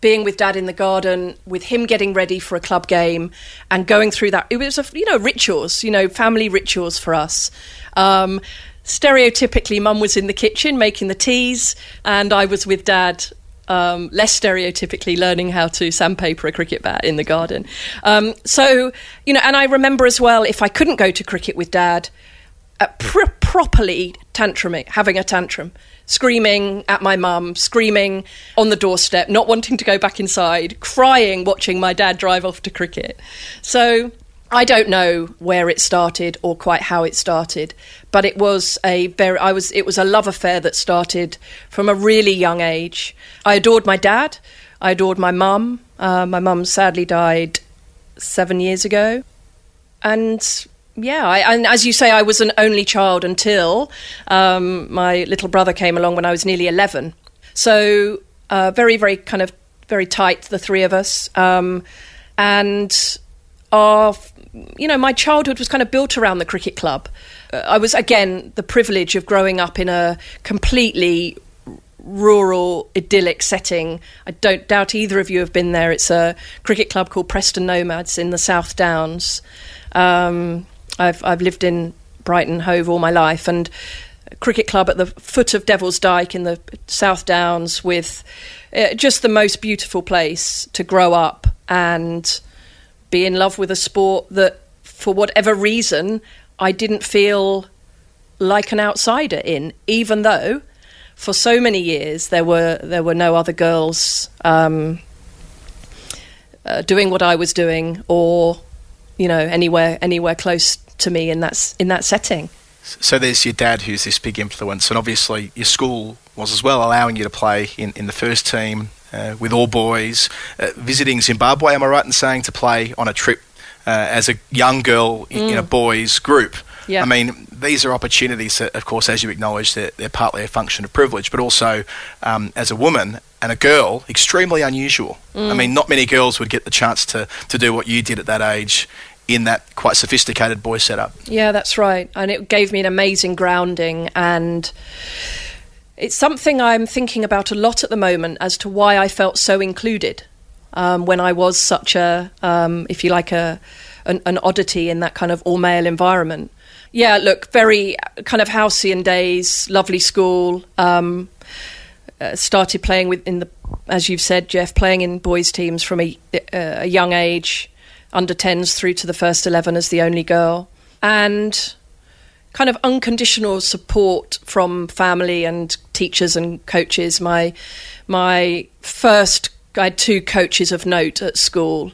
F: being with dad in the garden, with him getting ready for a club game, and going through that, it was a, you know rituals, you know family rituals for us. Um, stereotypically, mum was in the kitchen making the teas, and I was with dad um, less stereotypically learning how to sandpaper a cricket bat in the garden. Um, so, you know, and I remember as well if I couldn't go to cricket with dad, uh, pr- properly tantruming, having a tantrum, screaming at my mum, screaming on the doorstep, not wanting to go back inside, crying watching my dad drive off to cricket. So I don't know where it started or quite how it started, but it was a very I was it was a love affair that started from a really young age. I adored my dad. I adored my mum. Uh, my mum sadly died seven years ago, and yeah, I, and as you say, I was an only child until um, my little brother came along when I was nearly eleven. So uh, very, very kind of very tight, the three of us, um, and our you know, my childhood was kind of built around the cricket club. Uh, I was, again, the privilege of growing up in a completely rural, idyllic setting. I don't doubt either of you have been there. It's a cricket club called Preston Nomads in the South Downs. Um, I've, I've lived in Brighton Hove all my life, and cricket club at the foot of Devil's Dyke in the South Downs with uh, just the most beautiful place to grow up and be in love with a sport that, for whatever reason, I didn't feel like an outsider in, even though for so many years there were there were no other girls um, uh, doing what I was doing, or you know anywhere anywhere close to me in that in that setting.
C: So there's your dad, who's this big influence, and obviously your school was as well, allowing you to play in, in the first team uh, with all boys, uh, visiting Zimbabwe. Am I right in saying to play on a trip uh, as a young girl in, in a boys' group?
F: Yeah.
C: I mean, these are opportunities that, of course, as you acknowledge, they're, they're partly a function of privilege, but also um, as a woman and a girl, extremely unusual. I mean, not many girls would get the chance to, to do what you did at that age in that quite sophisticated boy setup.
F: Yeah, that's right. And it gave me an amazing grounding. And it's something I'm thinking about a lot at the moment as to why I felt so included um, when I was such a, um, if you like, a an, an oddity in that kind of all male environment. Yeah, look, very kind of halcyon days, lovely school. Um, uh, started playing with in the, as you've said, Geoff, playing in boys' teams from a, a young age, under 10s through to the first 11 as the only girl. And kind of unconditional support from family and teachers and coaches. My my first, I had two coaches of note at school.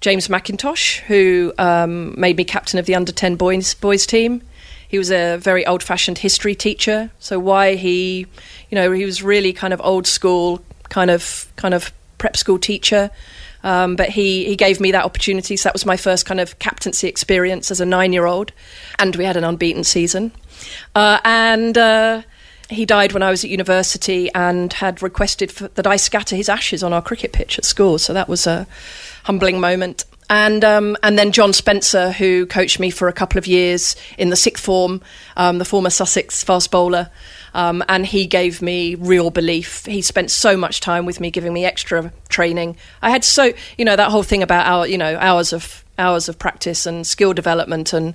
F: James McIntosh, who um, made me captain of the under ten boys boys team. He was a very old fashioned history teacher. So why he, you know, he was really kind of old school, kind of kind of prep school teacher. Um, but he, he gave me that opportunity. So that was my first kind of captaincy experience as a nine year old. And we had an unbeaten season. Uh, and uh, he died when I was at university and had requested for, that I scatter his ashes on our cricket pitch at school. So that was a humbling moment. And um, and then John Spencer, who coached me for a couple of years in the sixth form, um, the former Sussex fast bowler, um, and he gave me real belief. He spent so much time with me, giving me extra training. I had so you know that whole thing about our you know hours of hours of practice and skill development, and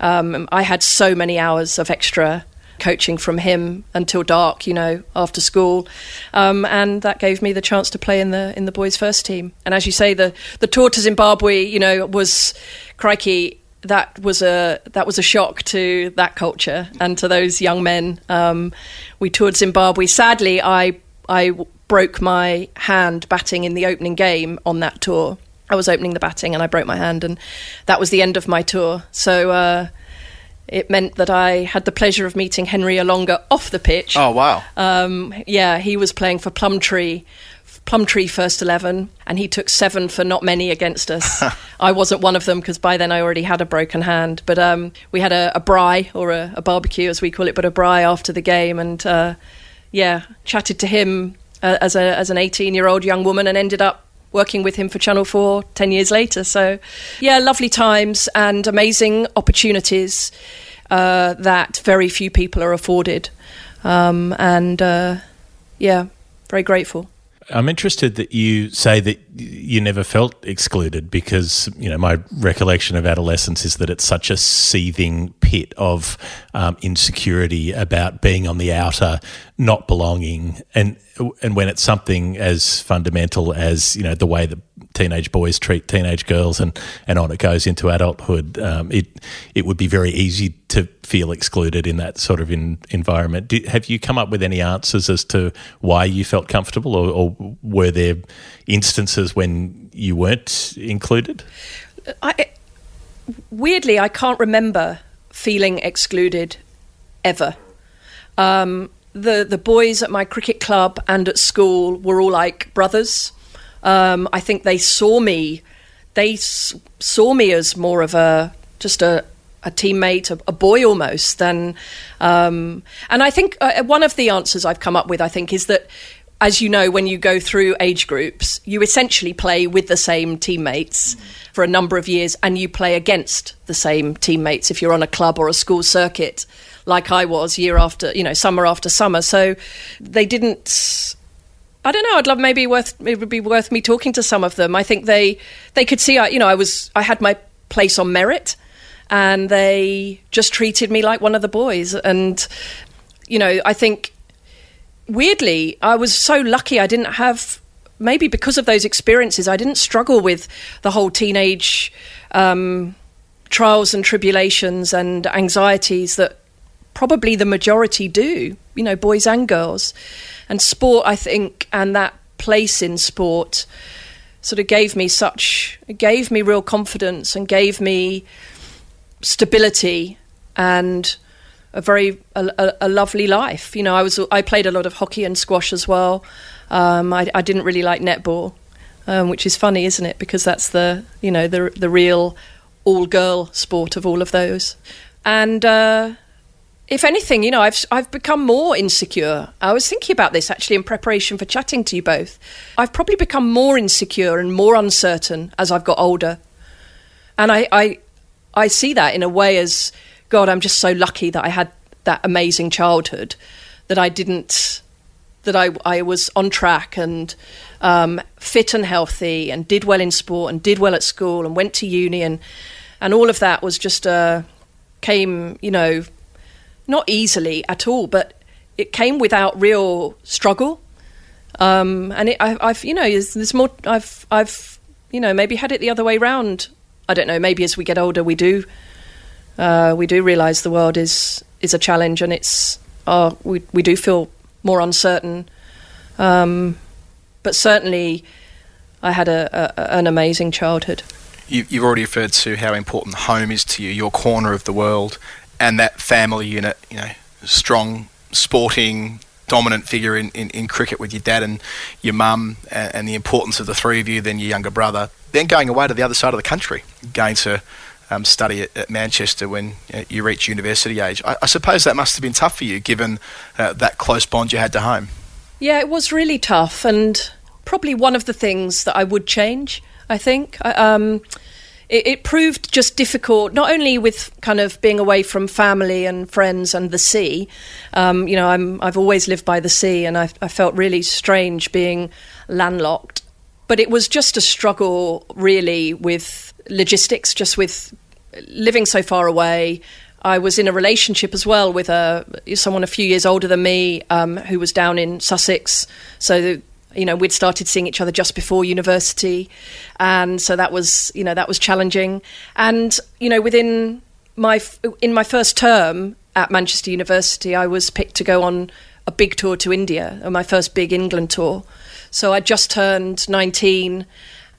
F: um, I had so many hours of extra coaching from him until dark, you know, after school, um, and that gave me the chance to play in the in the boys' first team. And as you say, the the tour to Zimbabwe, you know, was crikey. That was a that was a shock to that culture and to those young men. Um, we toured Zimbabwe. Sadly, I I broke my hand batting in the opening game on that tour. I was opening the batting and I broke my hand, and that was the end of my tour. So. Uh, it meant that I had the pleasure of meeting Henry Olonga off the pitch.
C: Oh, wow.
F: Um, yeah, he was playing for Plumtree, Plumtree first 11, and he took seven for not many against us. I wasn't one of them because by then I already had a broken hand. But um, we had a, a braai, or a, a barbecue as we call it, but a braai after the game, and uh, yeah, chatted to him uh, as, a, as an 18 year old young woman and ended up working with him for Channel 4 10 years later. So, yeah, lovely times and amazing opportunities uh, that very few people are afforded. Um, and uh, yeah, very grateful.
D: I'm interested that you say that you never felt excluded because, you know, my recollection of adolescence is that it's such a seething pit of um, insecurity about being on the outer, not belonging, and and when it's something as fundamental as you know the way that teenage boys treat teenage girls, and and on it goes into adulthood, um, it it would be very easy to feel excluded in that sort of in, environment. Do, have you come up with any answers as to why you felt comfortable, or, or were there instances when you weren't included?
F: I, weirdly, I can't remember feeling excluded ever. Um, the the boys at my cricket club and at school were all like brothers. Um, I think they saw me. They s- saw me as more of a just a a teammate, a, a boy almost. Than, um, and I think uh, one of the answers I've come up with, I think, is that as you know, when you go through age groups, you essentially play with the same teammates for a number of years and you play against the same teammates if you're on a club or a school circuit, like I was year after, you know, summer after summer. So they didn't. I don't know. I'd love maybe worth it would be worth me talking to some of them. I think they they could see I you know I was I had my place on merit, and they just treated me like one of the boys. And you know I think weirdly, I was so lucky I didn't have, maybe because of those experiences, I didn't struggle with the whole teenage um, trials and tribulations and anxieties that probably the majority do, you know, boys and girls. And sport, I think, and that place in sport sort of gave me such, gave me real confidence and gave me stability and a very a, a, a, lovely life. You know, I was I played a lot of hockey and squash as well. Um, I, I, didn't really like netball, um, which is funny, isn't it? Because that's the you know the the real all girl sport of all of those. And uh, if anything, you know, I've I've become more insecure. I was thinking about this actually in preparation for chatting to you both. I've probably become more insecure and more uncertain as I've got older, and I I, I see that in a way as God, I'm just so lucky that I had that amazing childhood that I didn't that I I was on track and um, fit and healthy and did well in sport and did well at school and went to uni and and all of that was just uh, came you know not easily at all but it came without real struggle um, and it, I, have you know there's, more I've I've you know maybe had it the other way round I don't know maybe as we get older we do uh, we do realise the world is is a challenge, and it's uh, we we do feel more uncertain. Um, but certainly, I had a, a, an amazing childhood.
C: You've already referred to how important home is to you, your corner of the world, and that family unit. You know, strong, sporting, dominant figure in, in, in cricket with your dad and your mum, and, and the importance of the three of you, then your younger brother, then going away to the other side of the country, going to um, study at, at, Manchester when uh, you reach university age. I, I, suppose that must have been tough for you, given uh, that close bond you had to home.
F: Yeah, it was really tough, and probably one of the things that I would change. I think. Um, it, it, proved just difficult, not only with kind of being away from family and friends and the sea. Um, you know, I'm, I've always lived by the sea, and I, I felt really strange being landlocked. But it was just a struggle, really, with logistics, just with living so far away. I was in a relationship as well with a someone a few years older than me um, who was down in Sussex. So you know we'd started seeing each other just before university, and so that was you know that was challenging. And you know within my in my first term at Manchester University, I was picked to go on a big tour to India, my first big England tour. So I just turned nineteen,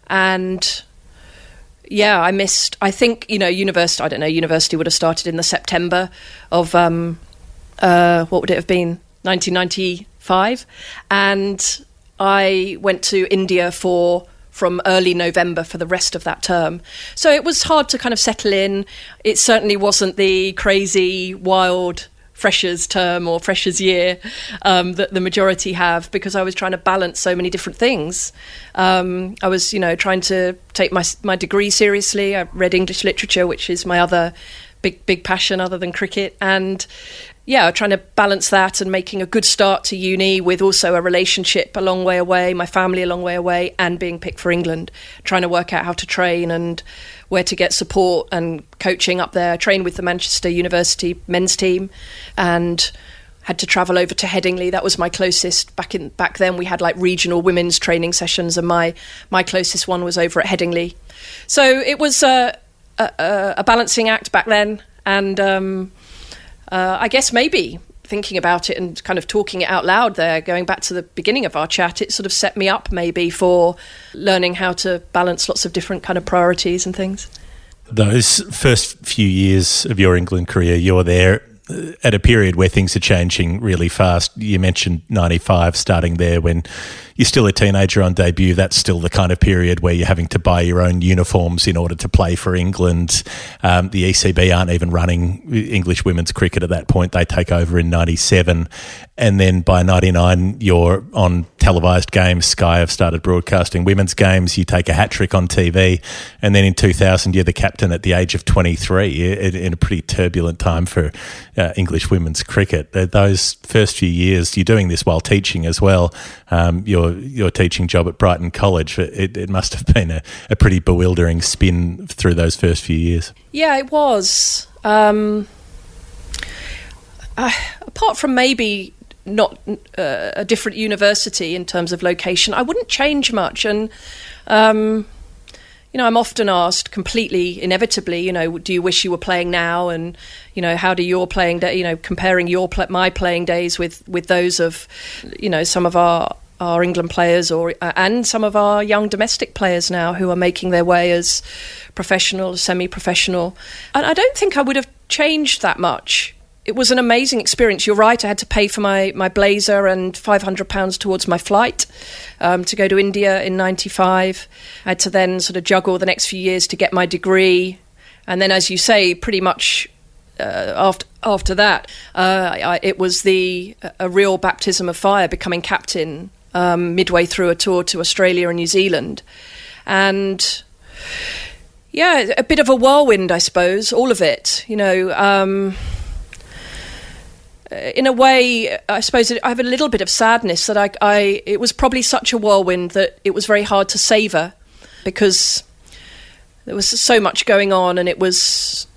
F: and yeah, I missed. I think you know, university. I don't know. University would have started in the September of um, uh, what would it have been? 1995, and I went to India for from early November for the rest of that term. So it was hard to kind of settle in. It certainly wasn't the crazy, wild freshers term or freshers year um, that the majority have because I was trying to balance so many different things. Um, I was, you know, trying to take my my degree seriously. I read English literature, which is my other big big passion other than cricket, and yeah, trying to balance that and making a good start to uni with also a relationship a long way away, my family a long way away, and being picked for England. Trying to work out how to train and where to get support and coaching up there. I Trained with the Manchester University men's team, and had to travel over to Headingley. That was my closest back in back then. We had like regional women's training sessions, and my my closest one was over at Headingley. So it was a a, a balancing act back then, and. Um, uh, I guess maybe thinking about it and kind of talking it out loud there, going back to the beginning of our chat, it sort of set me up maybe for learning how to balance lots of different kind of priorities and things.
D: Those first few years of your England career, you're there at a period where things are changing really fast. You mentioned 95 starting there when you're still a teenager on debut. That's still the kind of period where you're having to buy your own uniforms in order to play for England. Um, the ECB aren't even running English women's cricket at that point. They take over in 97. And then by 99, you're on televised games. Sky have started broadcasting women's games. You take a hat trick on TV. And then in 2000, you're the captain at the age of 23 in a pretty turbulent time for uh, English women's cricket. Those first few years, you're doing this while teaching as well. Um, your teaching job at Brighton College. It, it must have been a, a, pretty bewildering spin through those first few years.
F: Yeah, it was. Um, uh, apart from maybe not uh, a different university in terms of location, I wouldn't change much. And um, you know, I'm often asked completely inevitably, you know, do you wish you were playing now? And, you know, how do your playing day, you know, comparing your my playing days with, with those of, you know, some of our, our England players or uh, and some of our young domestic players now who are making their way as professional, semi-professional. And I don't think I would have changed that much it was an amazing experience. You're right. I had to pay for my, my blazer and five hundred pounds towards my flight um, to go to India in '95. I had to then sort of juggle the next few years to get my degree, and then, as you say, pretty much uh, after after that, uh, I, it was the a real baptism of fire, becoming captain um, midway through a tour to Australia and New Zealand, and yeah, a bit of a whirlwind, I suppose. All of it, you know. Um, uh, in a way, I suppose I have a little bit of sadness that I, I, it was probably such a whirlwind that it was very hard to savour because there was so much going on and it was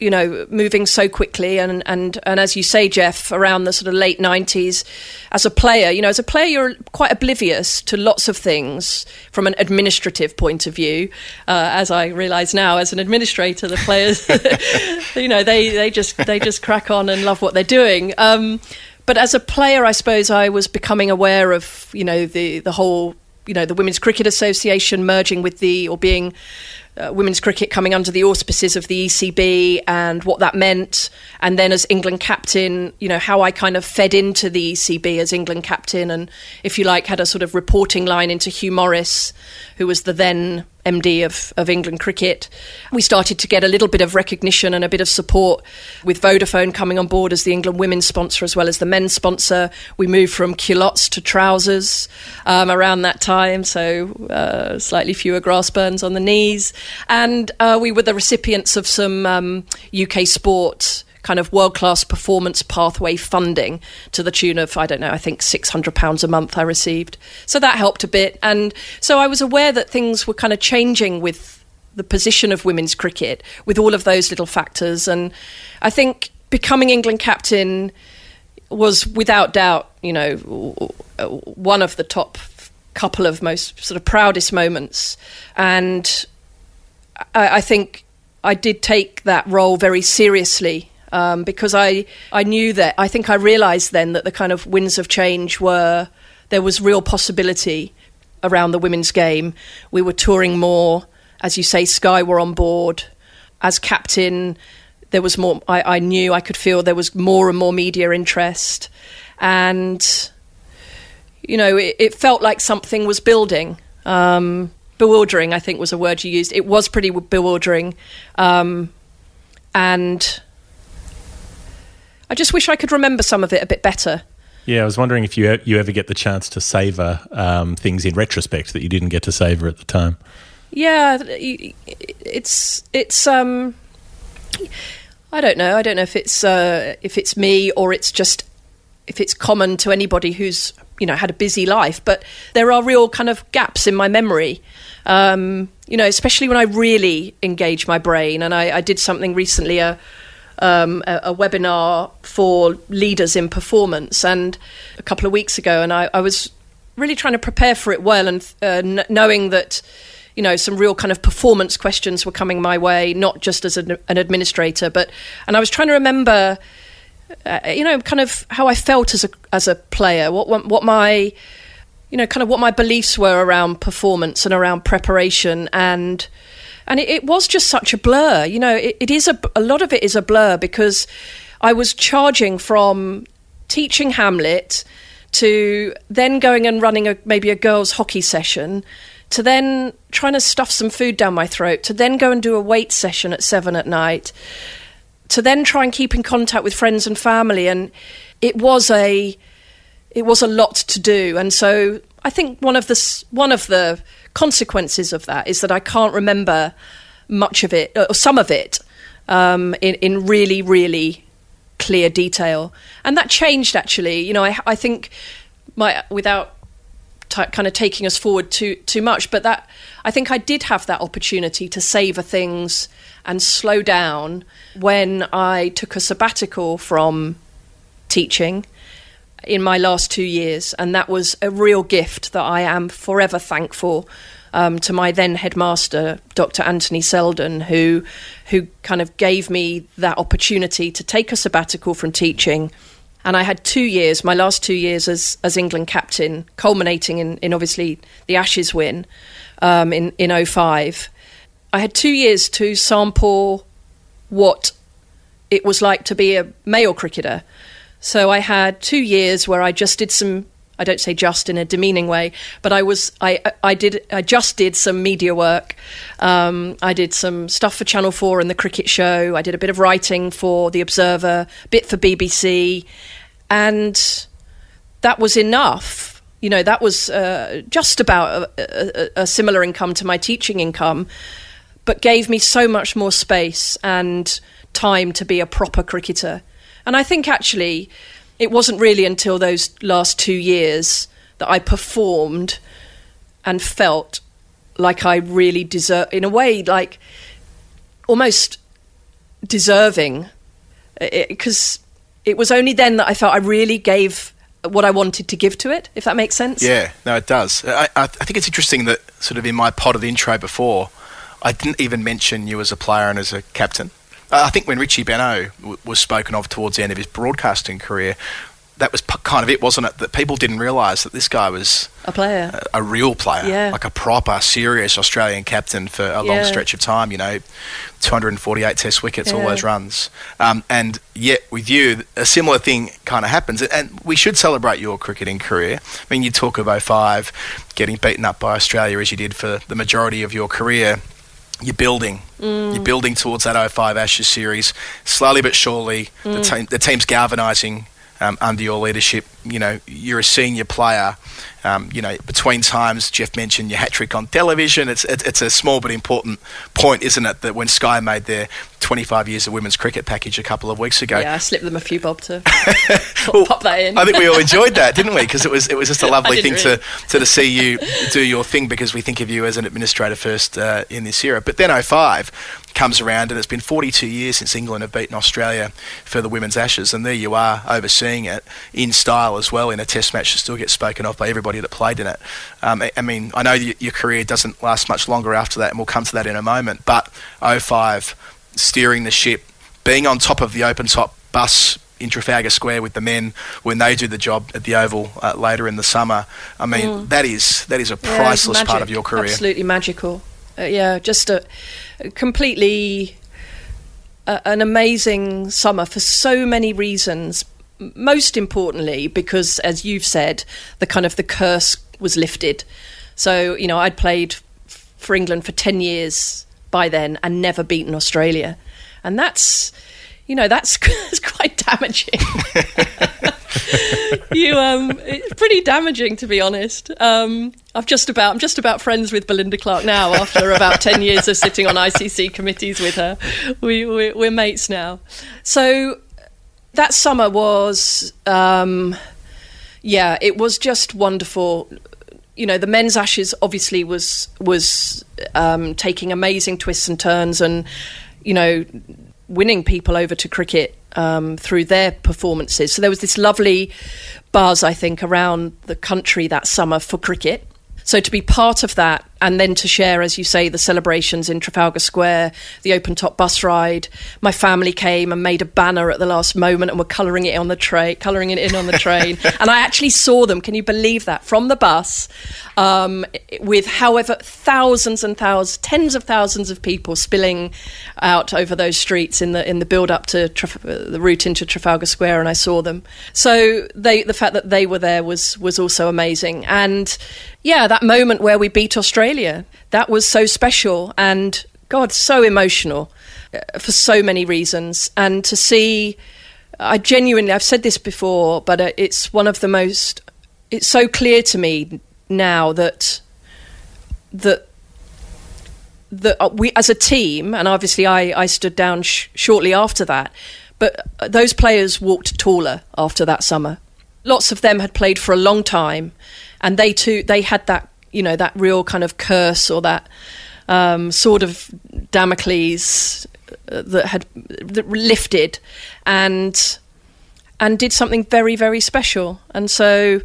F: you know, moving so quickly. And, and, and as you say, Geoff, around the sort of late 90s, as a player, you know, as a player, you're quite oblivious to lots of things from an administrative point of view. Uh, as I realise now, as an administrator, the players, you know, they, they, just, they just crack on and love what they're doing. Um, but as a player, I suppose I was becoming aware of, you know, the, the whole you know the Women's Cricket Association merging with the or being uh, women's cricket coming under the auspices of the ECB and what that meant. And then as England captain, you know, how I kind of fed into the ECB as England captain and, if you like, had a sort of reporting line into Hugh Morris, who was the then MD of, of England Cricket. We started to get a little bit of recognition and a bit of support with Vodafone coming on board as the England women's sponsor as well as the men's sponsor. We moved from culottes to trousers um, around that time, so uh, slightly fewer grass burns on the knees. And uh, we were the recipients of some um, UK sport kind of world class performance pathway funding to the tune of, I don't know, I think £600 a month I received. So that helped a bit. And so I was aware that things were kind of changing with the position of women's cricket, with all of those little factors. And I think becoming England captain was without doubt, you know, one of the top couple of most sort of proudest moments. And I, I think I did take that role very seriously um, because I I knew that I think I realised then that the kind of winds of change were there was real possibility around the women's game. We were touring more, as you say. Sky were on board as captain. There was more. I, I knew I could feel there was more and more media interest, and you know it, it felt like something was building. Um, bewildering, I think, was a word you used. It was pretty bewildering, um, and I just wish I could remember some of it a bit better.
D: Yeah, I was wondering if you you ever get the chance to savor um, things in retrospect that you didn't get to savor at the time.
F: Yeah, it's it's um, I don't know. I don't know if it's uh, if it's me or it's just if it's common to anybody who's you know had a busy life. But there are real kind of gaps in my memory. Um, you know, especially when I really engage my brain. And I, I did something recently a, um, a a webinar for leaders in performance, and a couple of weeks ago, and I, I was really trying to prepare for it well, and uh, kn- knowing that you know some real kind of performance questions were coming my way, not just as an, an administrator, but and I was trying to remember, uh, you know, kind of how I felt as a as a player, what what, what my you know, kind of what my beliefs were around performance and around preparation. And and it, it was just such a blur. You know, it, it is a a lot of it is a blur because I was charging from teaching Hamlet to then going and running a maybe a girls' hockey session to then trying to stuff some food down my throat to then go and do a weight session at seven at night to then try and keep in contact with friends and family and it was a it was a lot to do and so i think one of the one of the consequences of that is that i can't remember much of it or some of it um, in in really really clear detail. And that changed actually. You know i i think my without t- kind of taking us forward too too much but that i think i did have that opportunity to savor things and slow down when i took a sabbatical from teaching in my last two years, and that was a real gift that I am forever thankful um, to my then headmaster, Dr. Anthony Seldon, who who kind of gave me that opportunity to take a sabbatical from teaching. And I had two years, my last two years as as England captain, culminating in, in obviously the Ashes win um, in in 05. I had two years to sample what it was like to be a male cricketer. So I had two years where I just did some. I don't say just in a demeaning way, but I was I I did I just did some media work. Um, I did some stuff for Channel Four and the Cricket Show. I did a bit of writing for the Observer, bit for BBC, and that was enough. You know, that was uh, just about a, a, a similar income to my teaching income, but gave me so much more space and time to be a proper cricketer. And I think actually it wasn't really until those last two years that I performed and felt like I really deserve, in a way, like almost deserving. Because it, was only then that I felt I really gave what I wanted to give to it, if that makes sense.
C: Yeah, no, it does. I, I, think it's interesting that sort of in my pod of intro before, I didn't even mention you as a player and as a captain. Uh, I think when Richie Benaud w- was spoken of towards the end of his broadcasting career, that was p- kind of it, wasn't it? That people didn't realise that this guy was
F: A player.
C: a, a real player,
F: Yeah.
C: like a proper, serious Australian captain for a long stretch of time. You know, 248 Test wickets, all those runs, um, and yet with you, a similar thing kind of happens. And we should celebrate your cricketing career. I mean, you talk of 05, getting beaten up by Australia as you did for the majority of your career. You're building.
F: Mm.
C: You're building towards that 05 Ashes series. Slowly but surely, the,
F: Mm.
C: team, the team's galvanising um, under your leadership. You know, you're a senior player. Um, you know, between times, Geoff mentioned your hat trick on television. It's, it's it's a small but important point, isn't it? That when Sky made their 25 years of women's cricket package a couple of weeks ago,
F: Yeah, I slipped them a few bob to pop, pop that in.
C: I think we all enjoyed that, didn't we? Because it was it was just a lovely thing
F: didn't
C: to, to to see you do your thing because we think of you as an administrator first uh, in this era. But then 05 comes around and it's been 42 years since England have beaten Australia for the women's Ashes, and there you are overseeing it in style as well in a Test match that still gets spoken of by everybody that played in it. Um, I, I mean, I know your career doesn't last much longer after that, and we'll come to that in a moment. But 05 steering the ship, being on top of the open top bus in Trafalgar Square with the men when they do the job at the Oval uh, later in the summer. I mean,
F: Mm.
C: that is that is a
F: Yeah,
C: priceless part of your career.
F: Absolutely magical. Uh, yeah, just a, a completely uh, an amazing summer for so many reasons. Most importantly, because as you've said, the kind of the curse was lifted. So you know, I'd played for England for ten years by then and never beaten Australia, and that's you know that's, that's quite damaging. you um, it's pretty damaging to be honest. Um, I've just about I'm just about friends with Belinda Clark now after about ten years of sitting on ICC committees with her. We, we we're mates now. So that summer was um, yeah, it was just wonderful. You know, the men's ashes obviously was was um, taking amazing twists and turns, and you know, winning people over to cricket um, through their performances. So there was this lovely buzz, I think, around the country that summer for cricket. So to be part of that and then to share, as you say, the celebrations in Trafalgar Square, the open top bus ride. My family came and made a banner at the last moment and were colouring it on the train, colouring it in on the train. and I actually saw them. Can you believe that from the bus, um, with however thousands and thousands, tens of thousands of people spilling out over those streets in the in the build up to Traf- the route into Trafalgar Square, and I saw them. So they, the fact that they were there was was also amazing. And yeah, that moment where we beat Australia. That was so special and God, so emotional uh, for so many reasons. And to see, I genuinely, I've said this before, but uh, it's one of the most. It's so clear to me now that that that uh, we, as a team, and obviously I, I stood down sh- shortly after that, but those players walked taller after that summer. Lots of them had played for a long time, and they too they had that you know that real kind of curse or that um, sort of Damocles uh, that had that lifted and and did something very very special. And so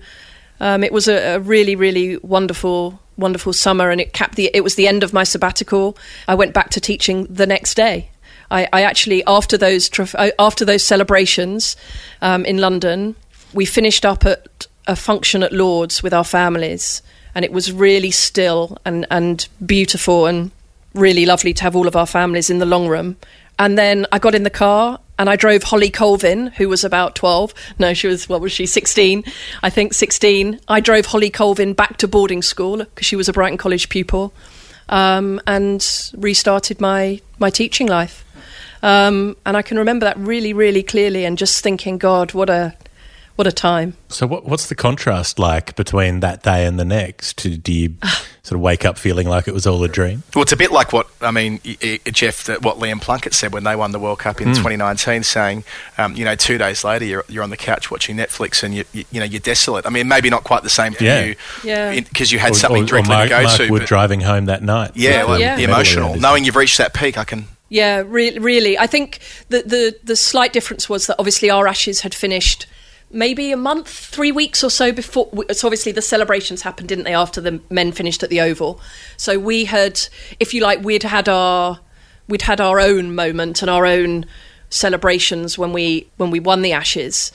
F: um, it was a, a really really wonderful wonderful summer and it capped the it was the end of my sabbatical. I went back to teaching the next day. I, I actually after those uh, after those celebrations um, in London we finished up at a function at Lords with our families and it was really still and, and beautiful and really lovely to have all of our families in the long room. And then I got in the car and I drove Holly Colvin, who was about 12. No, she was, what was she, 16? I think 16. I drove Holly Colvin back to boarding school because she was a Brighton College pupil um, and restarted my, my teaching life. Um, and I can remember that really, really clearly and just thinking, God, what a, what a time.
D: So, what, what's the contrast like between that day and the next? Do you sort of wake up feeling like it was all a dream?
C: Well, it's a bit like what I mean, y- y- Geoff. What Liam Plunkett said when they won the World Cup in
D: Mm.
C: 2019, saying, um, you know, two days later you're, you're on the couch watching Netflix and you, you, you know you're desolate. I mean, maybe not quite the same for
D: Yeah.
C: you,
F: Yeah.
C: because you had
D: Or-
C: something
D: or- or
C: directly
D: Mark,
C: to go
D: Mark
C: to.
D: Wood
C: but-
D: driving home that night.
C: yeah, well,
F: Yeah.
C: the emotional,
D: around
C: knowing you've reached that peak. I can.
F: Yeah, re- really. I think the, the the slight difference was that obviously our ashes had finished maybe a month, three weeks or so before. So obviously the celebrations happened, didn't they? After the men finished at the Oval, so we had, if you like, we'd had our we'd had our own moment and our own celebrations when we when we won the Ashes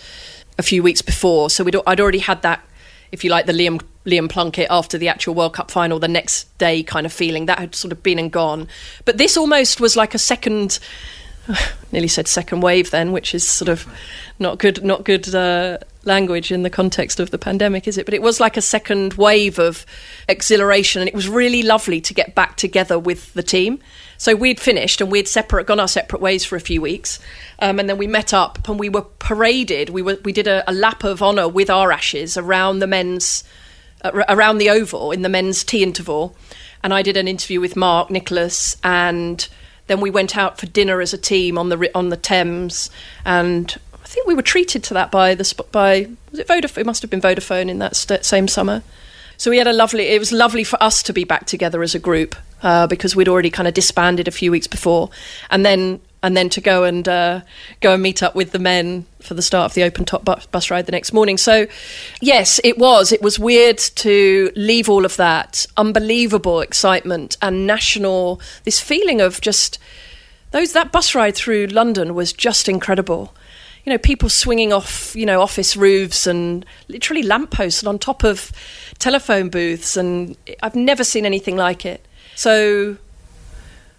F: a few weeks before. So we'd I'd already had that, if you like, the Liam Liam Plunkett after the actual World Cup final, the next day kind of feeling that had sort of been and gone. But this almost was like a second. Nearly said second wave then, which is sort of not good, not good uh, language in the context of the pandemic, is it? But it was like a second wave of exhilaration, and it was really lovely to get back together with the team. So we'd finished and we'd separate, gone our separate ways for a few weeks, um, and then we met up and we were paraded. We were we did a, a lap of honour with our ashes around the men's uh, around the oval in the men's tea interval, and I did an interview with Mark Nicholas, and then we went out for dinner as a team on the on the Thames, and I think we were treated to that by the by was it Vodafone? It must have been Vodafone in that st- same summer. So we had a lovely. It was lovely for us to be back together as a group uh, because we'd already kind of disbanded a few weeks before, and then and then to go and uh, go and meet up with the men for the start of the open top bu- bus ride the next morning. So, yes, it was. It was weird to leave all of that unbelievable excitement and national this feeling of just those that bus ride through London was just incredible. You know, people swinging off, you know, office roofs and literally lampposts and on top of telephone booths, and I've never seen anything like it. So,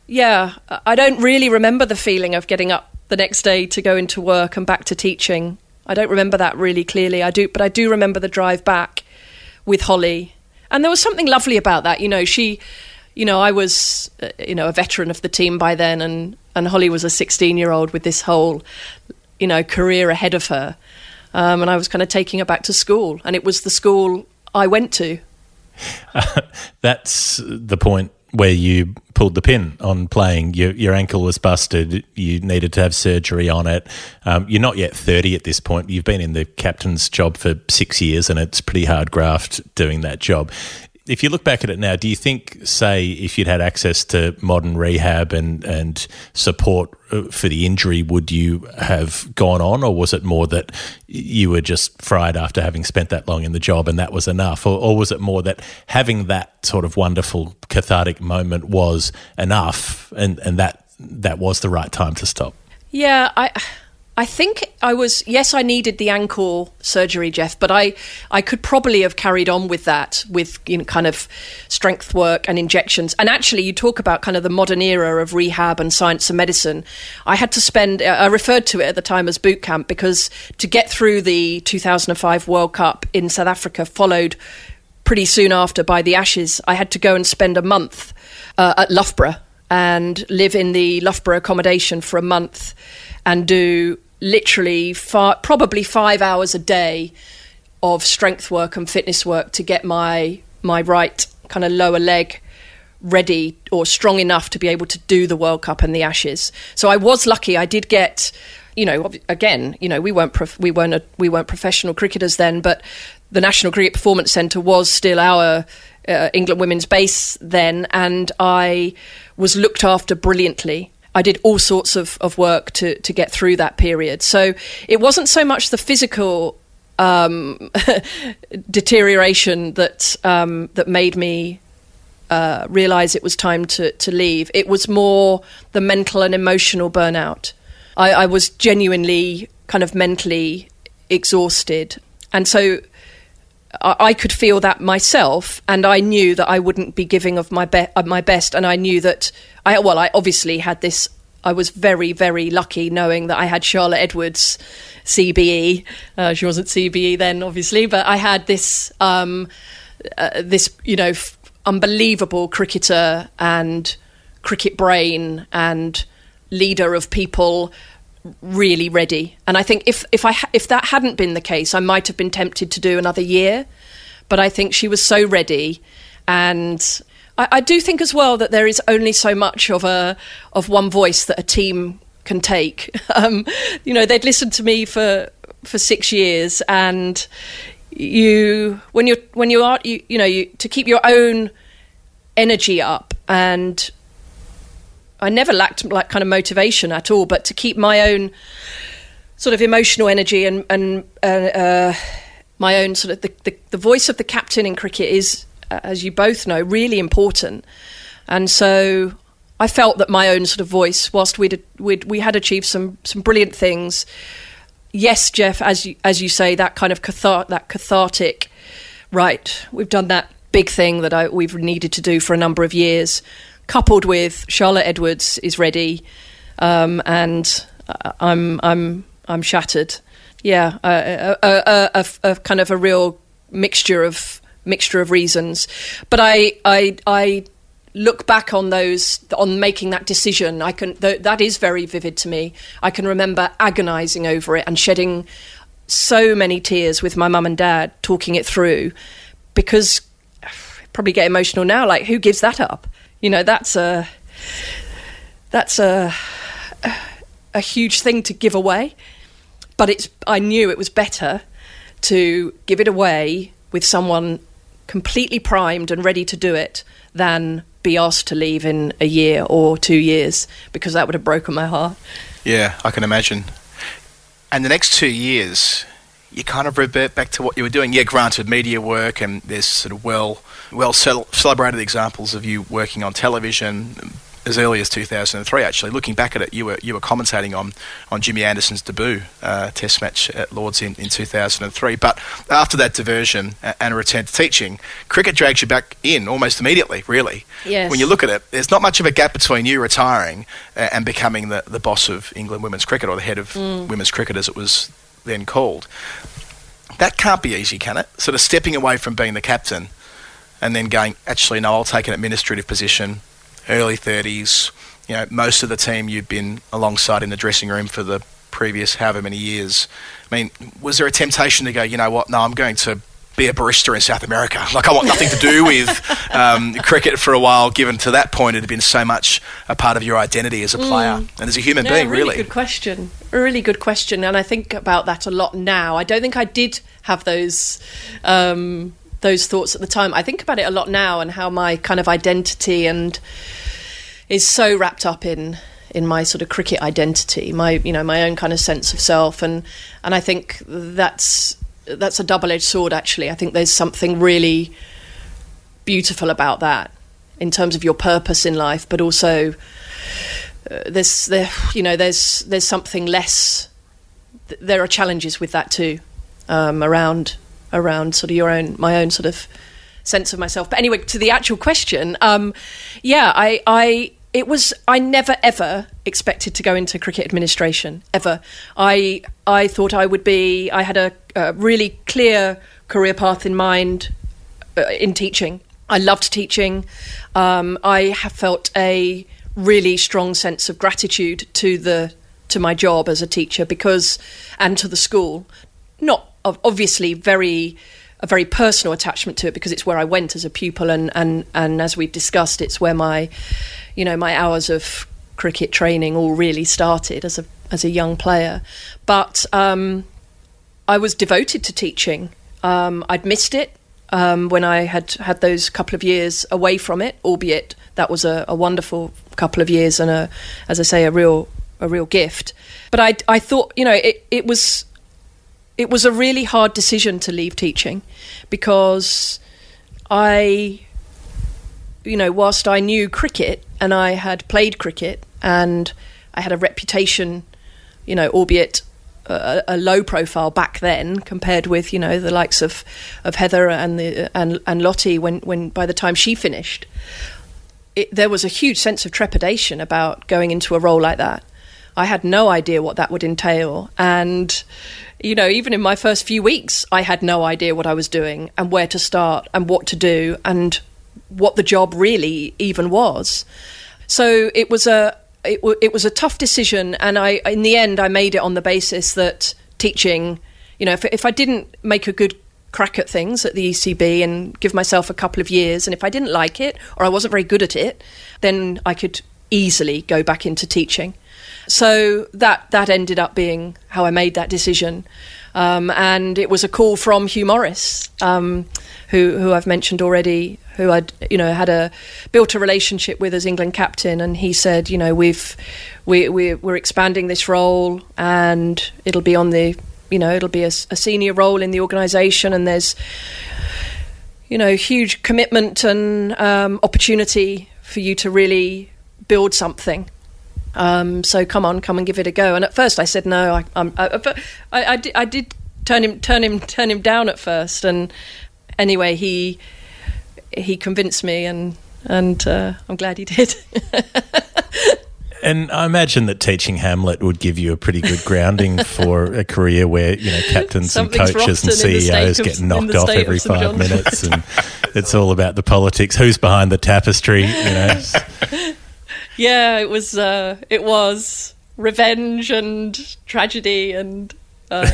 F: yeah, I- don't really remember the feeling of getting up the next day to go into work and back to teaching. I don't remember that really clearly. I do, but I do remember the drive back with Holly, and there was something lovely about that. You know, she, you know, I was, uh, you know, a veteran of the team by then, and and Holly was a 16 year old with this whole, you know, career ahead of her. um, and I was kind of taking her back to school, and it was the school I went to.
D: That's the point where you pulled the pin on playing. Your, your ankle was busted. You needed to have surgery on it. Um, you're not yet 30 at this point. You've been in the captain's job for six years, and it's pretty hard graft doing that job if you look back at it now, do you think, say, if you'd had access to modern rehab and, and support uh, for the injury, would you have gone on, or was it more that you were just fried after having spent that long in the job and that was enough? Or, or was it more that having that sort of wonderful cathartic moment was enough and, and that, that was the right time to stop?
F: Yeah, I. I think I was yes, I needed the ankle surgery, Geoff, but I I could probably have carried on with that with you know kind of strength work and injections. And actually, you talk about kind of the modern era of rehab and science and medicine. I had to spend I referred to it at the time as boot camp because to get through the 2005 World Cup in South Africa followed pretty soon after by the Ashes. I had to go and spend a month uh, at Loughborough and live in the Loughborough accommodation for a month and do literally far, probably five hours a day of strength work and fitness work to get my my right kind of lower leg ready or strong enough to be able to do the World Cup and the Ashes. So I was lucky. I did get, you know, again, you know, we weren't prof- we weren't a, we weren't professional cricketers then, but the National Cricket Performance Centre was still our uh, England women's base then, and I was looked after brilliantly. I did all sorts of, of work to, to get through that period. So it wasn't so much the physical um, deterioration that um, that made me uh, realize it was time to, to leave. It was more the mental and emotional burnout. I, I was genuinely kind of mentally exhausted. And so I could feel that myself, and I knew that I wouldn't be giving of my be- of my best, and I knew that I well, I obviously had this. I was very very lucky knowing that I had Charlotte Edwards, CBE. Uh, she wasn't CBE then, obviously, but I had this um, uh, this you know f- unbelievable cricketer and cricket brain and leader of people really ready. And I think if if I if that hadn't been the case, I might have been tempted to do another year. But I think she was so ready, and I, I do think as well that there is only so much of a of one voice that a team can take. Um, you know, they'd listened to me for for six years, and you when you're when you are you, you know you, to keep your own energy up and I never lacked like kind of motivation at all, but to keep my own sort of emotional energy and and uh, uh, my own sort of the, the, the voice of the captain in cricket is, as you both know, really important. And so I felt that my own sort of voice, whilst we'd, we'd we had achieved some some brilliant things. Yes, Geoff, as you as you say, that kind of cathar- that cathartic. Right, we've done that big thing that I, we've needed to do for a number of years coupled with Charlotte Edwards is ready, um, and I'm I'm I'm shattered. Yeah, a, a, a, a, kind of a real mixture of mixture of reasons. But I I I look back on those on making that decision. I can th- that is very vivid to me. I can remember agonising over it and shedding so many tears with my mum and dad talking it through because probably get emotional now. Like who gives that up? You know, that's a that's a a huge thing to give away. But it's I knew it was better to give it away with someone completely primed and ready to do it than be asked to leave in a year or two years because that would have broken my heart.
C: Yeah, I can imagine. And the next two years, you kind of revert back to what you were doing. Yeah, granted, media work, and there's sort of well, well celebrated examples of you working on television as early as 2003. Actually, looking back at it, you were you were commentating on on Jimmy Anderson's debut uh, Test match at Lords in, in 2003. But after that diversion and a return to teaching, cricket drags you back in almost immediately. Really,
F: yes.
C: when you look at it, there's not much of a gap between you retiring and becoming the, the boss of England women's cricket or the head of mm. women's cricket as it was then called. That can't be easy, can it? Sort of stepping away from being the captain and then going, actually, no, I'll take an administrative position, early 30s. You know, most of the team you've been alongside in the dressing room for the previous however many years. I mean, was there a temptation to go, you know what, no, I'm going to be a barista in South America. Like I want nothing to do with um, cricket for a while. Given to that point, it had been so much a part of your identity as a player and as a human
F: Yeah,
C: being.
F: really
C: Really,
F: good question. A really good question, and I think about that a lot now. I don't think I did have those um, those thoughts at the time. I think about it a lot now, and how my kind of identity and is so wrapped up in in my sort of cricket identity, my you know my own kind of sense of self, and and I think that's that's a double edged sword. Actually, I think there's something really beautiful about that in terms of your purpose in life, but also uh, there's there you know there's there's something less. th- There are challenges with that too, um, around around sort of your own my own sort of sense of myself. But anyway, to the actual question, um, yeah, I I it was I never ever expected to go into cricket administration ever. I I thought I would be. I had a, a really clear career path in mind uh, in teaching. I loved teaching. Um, I have felt a really strong sense of gratitude to the to my job as a teacher because and to the school. Not obviously very a very personal attachment to it because it's where I went as a pupil and and and as we've discussed, it's where my you know my hours of cricket training all really started as a as a young player. But um, I was devoted to teaching. Um, I'd missed it um, when I had had those couple of years away from it, albeit that was a, a wonderful couple of years and a, as I say, a real a real gift. But I I thought you know it it was it was a really hard decision to leave teaching because I you know whilst I knew cricket and I had played cricket and I had a reputation you know albeit a, a low profile back then compared with you know the likes of of Heather and the and and Lottie when when by the time she finished it, there was a huge sense of trepidation about going into a role like that. I had no idea what that would entail. And, you know, even in my first few weeks, I had no idea what I was doing and where to start and what to do and what the job really even was. So it was a. It, w- it was a tough decision, and I, in the end, I made it on the basis that teaching, you know, if, if I didn't make a good crack at things at the ECB and give myself a couple of years. And if I didn't like it or I wasn't very good at it, then I could easily go back into teaching. So that that ended up being how I made that decision. Um, and it was a call from Hugh Morris, um, who who I've mentioned already, who I'd you know had a built a relationship with as England captain, and he said, you know, we've we, we we're expanding this role, and it'll be on the you know it'll be a, a senior role in the organisation, and there's you know huge commitment and um, opportunity for you to really build something. Um, so come on, come and give it a go. And at first, I said no. I, I'm, I, I, I, did, I did turn him, turn him, turn him down at first. And anyway, he he convinced me, and and uh, I'm glad he did.
D: And I imagine that teaching Hamlet would give you a pretty good grounding for a career where you know captains and coaches and
F: rotten in the state
D: CEOs
F: of-
D: get knocked off every five minutes, and it's all about the politics. Who's behind the tapestry? You know,
F: yeah, it was uh, it was revenge and tragedy and. Uh,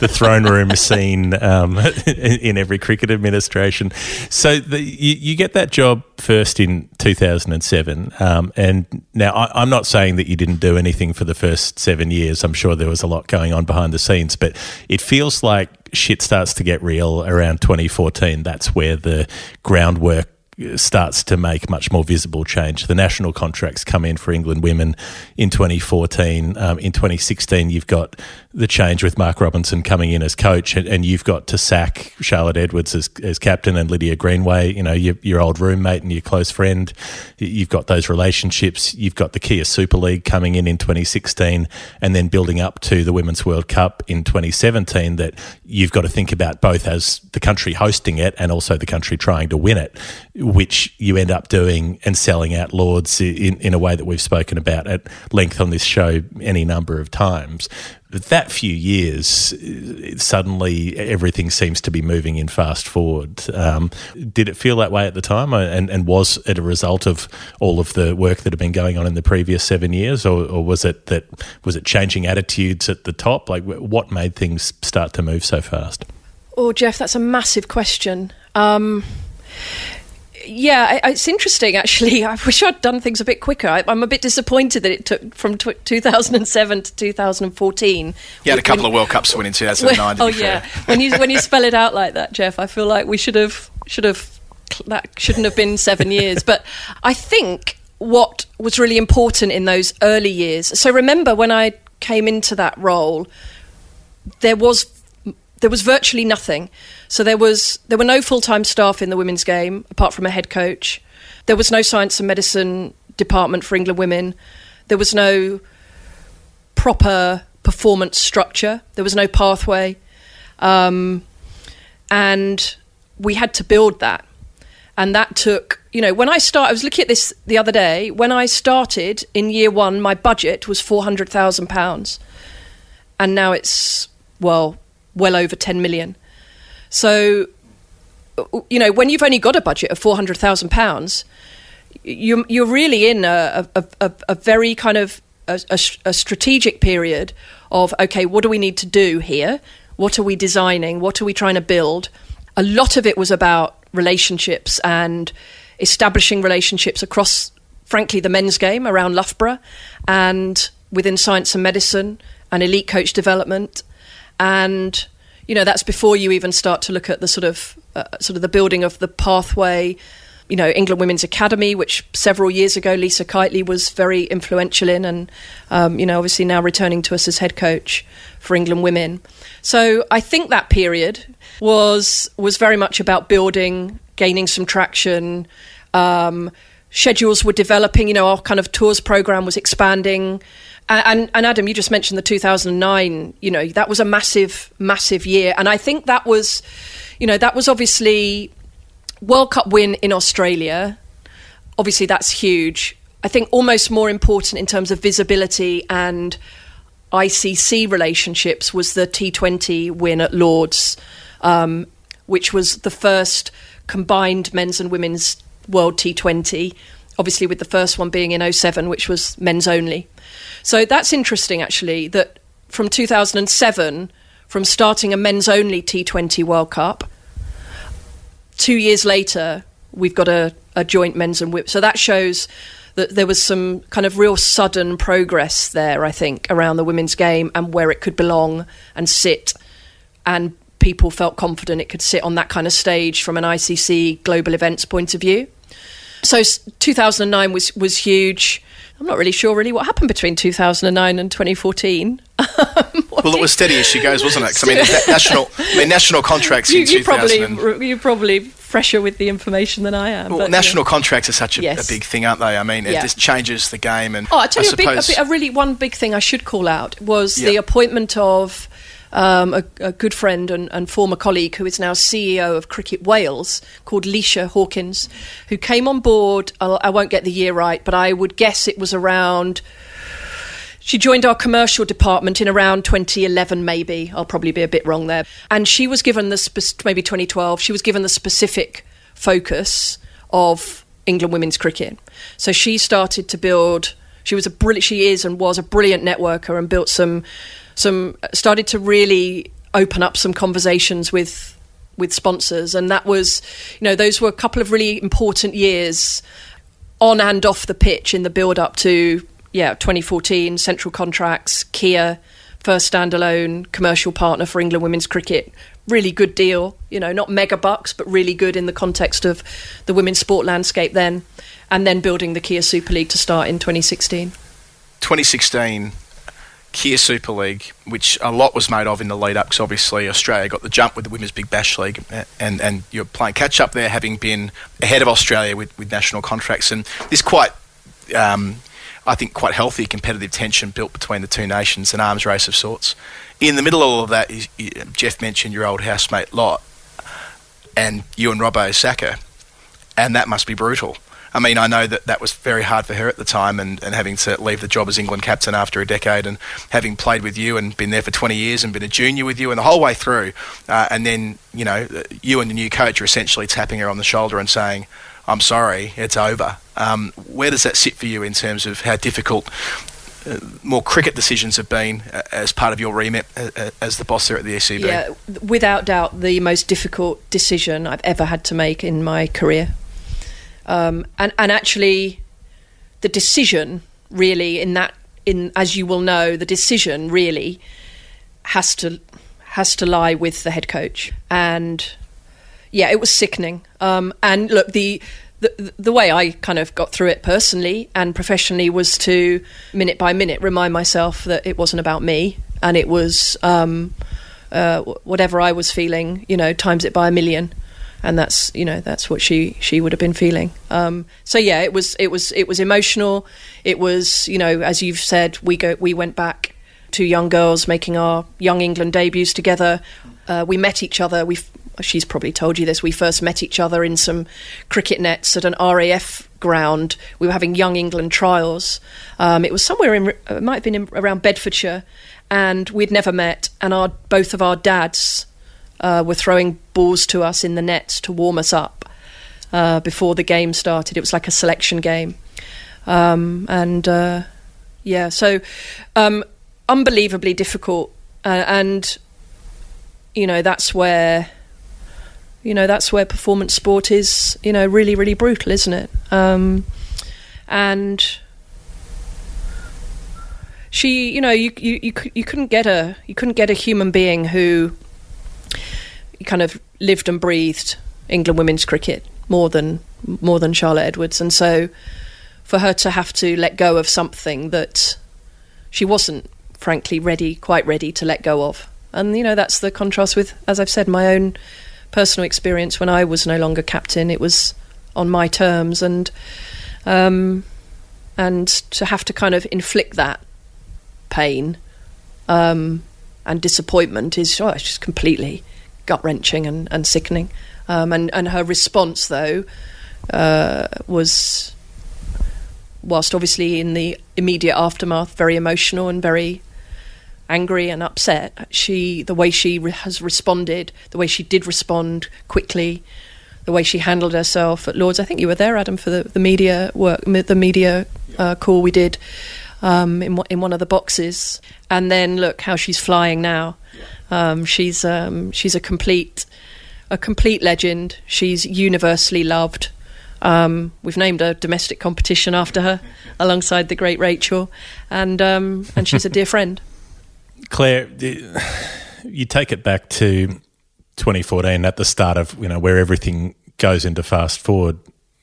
D: the throne room scene um, in every cricket administration. So the, you, you get that job first in 2007, um, and now I, I'm not saying that you didn't do anything for the first seven years. I'm sure there was a lot going on behind the scenes, but it feels like shit starts to get real around 2014. That's where the groundwork starts to make much more visible change. The national contracts come in for England women in 2014. Um, in 2016, you've got the change with Mark Robinson coming in as coach, and, and you've got to sack Charlotte Edwards as, as captain and Lydia Greenway, you know, your, your old roommate and your close friend. You've got those relationships. You've got the Kia Super League coming in in 2016, and then building up to the Women's World Cup in 2017 that you've got to think about both as the country hosting it and also the country trying to win it which you end up doing and selling out Lords in, in a way that we've spoken about at length on this show any number of times. But that few years, suddenly everything seems to be moving in fast forward. Um, did it feel that way at the time, and, and was it a result of all of the work that had been going on in the previous seven years, or, or was it that was it changing attitudes at the top? Like, what made things start to move so fast?
F: Oh, Geoff, that's a massive question. Um, yeah, it's interesting actually. I wish I'd done things a bit quicker. I, I'm a bit disappointed that it took from 2007 to 2014.
C: You had a couple
F: When-
C: of World Cups to win in 2009. to
F: oh yeah, when you when you spell it out like that, Geoff, I feel like we should have should have that shouldn't have been seven years. But I think what was really important in those early years. So remember when I came into that role, there was there was virtually nothing. So there was there were no full time staff in the women's game apart from a head coach. There was no science and medicine department for England women. There was no proper performance structure. There was no pathway, um, and we had to build that. And that took, you know, when I start, I was looking at this the other day. When I started in year one, my budget was four hundred thousand pounds, and now it's well, well over ten million. So, you know, when you've only got a budget of four hundred thousand pounds, you're you're really in a a, a, a very kind of a, a strategic period of okay, what do we need to do here? What are we designing? What are we trying to build? A lot of it was about relationships and establishing relationships across, frankly, the men's game around Loughborough and within science and medicine and elite coach development and you know that's before you even start to look at the sort of uh, sort of the building of the pathway. You know England Women's Academy which several years ago Lisa Keightley was very influential in and um, you know obviously now returning to us as head coach for England women. So I think that period was was very much about building gaining some traction. Um, schedules were developing you know our kind of tours program was expanding and, and, Adam, you just mentioned the 2009. You know, that was a massive, massive year, and I think that was, you know, that was obviously World Cup win in Australia. Obviously, that's huge. I think almost more important in terms of visibility and ICC relationships was the T20 win at Lords, um, which was the first combined men's and women's World T20. Obviously, with the first one being in 07, which was men's only. So that's interesting, actually, that from 2007, from starting a men's only T20 World Cup, two years later, we've got a, a joint men's and women's. So that shows that there was some kind of real sudden progress there, I think, around the women's game and where it could belong and sit. And people felt confident it could sit on that kind of stage from an ICC global events point of view. So 2009 was was huge. I'm not really sure really what happened between 2009 and 2014.
C: Well, it was steady as she goes, wasn't it? 'Cause, I mean, national, I mean, national contracts
F: you,
C: in
F: you
C: 2000.
F: probably you probably fresher with the information than I am.
C: well,
F: but,
C: national
F: yeah.
C: contracts are such a,
F: Yes.
C: a big thing, aren't they? I mean, it
F: Yeah.
C: just changes the game. And
F: Oh, I tell you, a, big, a, big, a really one big thing I should call out was the appointment of um, a, a good friend and, and former colleague who is now CEO of Cricket Wales, called Leshia Hawkins, who came on board. I'll, I won't get the year right, but I would guess it was around. She joined our commercial department in around 2011, maybe. I'll probably be a bit wrong there. And she was given the spe- maybe 2012. She was given the specific focus of England women's cricket. So she started to build. She was a brilliant. She is and was a brilliant networker and built some, some started to really open up some conversations with with sponsors, and that was, you know, those were a couple of really important years on and off the pitch in the build up to yeah 2014 central contracts kia first standalone commercial partner for england women's cricket. Really good deal you know not mega bucks but really good in the context of the women's sport landscape then. And then building the kia super league to start in 2016
C: 2016 Kia Super League, which a lot was made of in the lead up, because obviously Australia got the jump with the Women's Big Bash League, and, and you're playing catch up there, having been ahead of Australia with, with national contracts. And this quite, um, I think, quite healthy competitive tension built between the two nations, an arms race of sorts. In the middle of all of that, Geoff mentioned your old housemate Lot and you and Robbo Saka. and that must be brutal. I mean, I know that that was very hard for her at the time, and, and having to leave the job as England captain after a decade, and having played with you and been there for 20 years and been a junior with you and the whole way through, uh, and then you know you and the new coach are essentially tapping her on the shoulder and saying, "I'm sorry, it's over." Um, where does that sit for you in terms of how difficult? Uh, more cricket decisions have been uh, as part of your remit uh, uh, as the boss there at the ECB.
F: Yeah, without doubt, the most difficult decision I've ever had to make in my career. Um, and and actually, the decision really in that in as you will know, the decision really has to has to lie with the head coach. And yeah, it was sickening. Um, and look, the the, the way I kind of got through it personally and professionally was to minute by minute remind myself that it wasn't about me and it was um, uh, whatever I was feeling, you know, times it by a million. And that's you know that's what she she would have been feeling. Um, so yeah, it was it was it was emotional. It was you know as you've said we go we went back two young girls making our young England debuts together. Uh, we met each other. We she's probably told you this. We first met each other in some cricket nets at an RAF ground. We were having Young England trials. Um, it was somewhere in, it might have been in, around Bedfordshire, and we'd never met. And our both of our dads uh, were throwing balls to us in the nets to warm us up uh, before the game started. It was like a selection game, um, and uh, yeah, so um, unbelievably difficult, uh, and you know that's where you know that's where performance sport is you know really really brutal isn't it? Um, and she you know you, you you you couldn't get a you couldn't get a human being who kind of lived and breathed England women's cricket more than more than Charlotte Edwards. And so for her to have to let go of something that she wasn't frankly ready quite ready to let go of. And you know that's the contrast with as I've said my own personal experience. When I was no longer captain. It was on my terms, and um, and to have to kind of inflict that pain um, and disappointment is oh, it's just completely gut wrenching and, and sickening. Um, and and her response though uh, was, whilst obviously in the immediate aftermath, very emotional and very angry and upset, she the way she re- has responded, the way she did respond quickly, the way she handled herself at Lords. I think you were there, Adam, for the, the media work, the media uh, call we did um, in in one of the boxes. And then look how she's flying now. Um, she's um, she's a complete a complete legend. She's universally loved. Um, we've named a domestic competition after her, alongside the great Rachael, and um, and she's a dear friend.
D: Clare, you take it back to 2014 at the start of you know where everything goes into fast forward.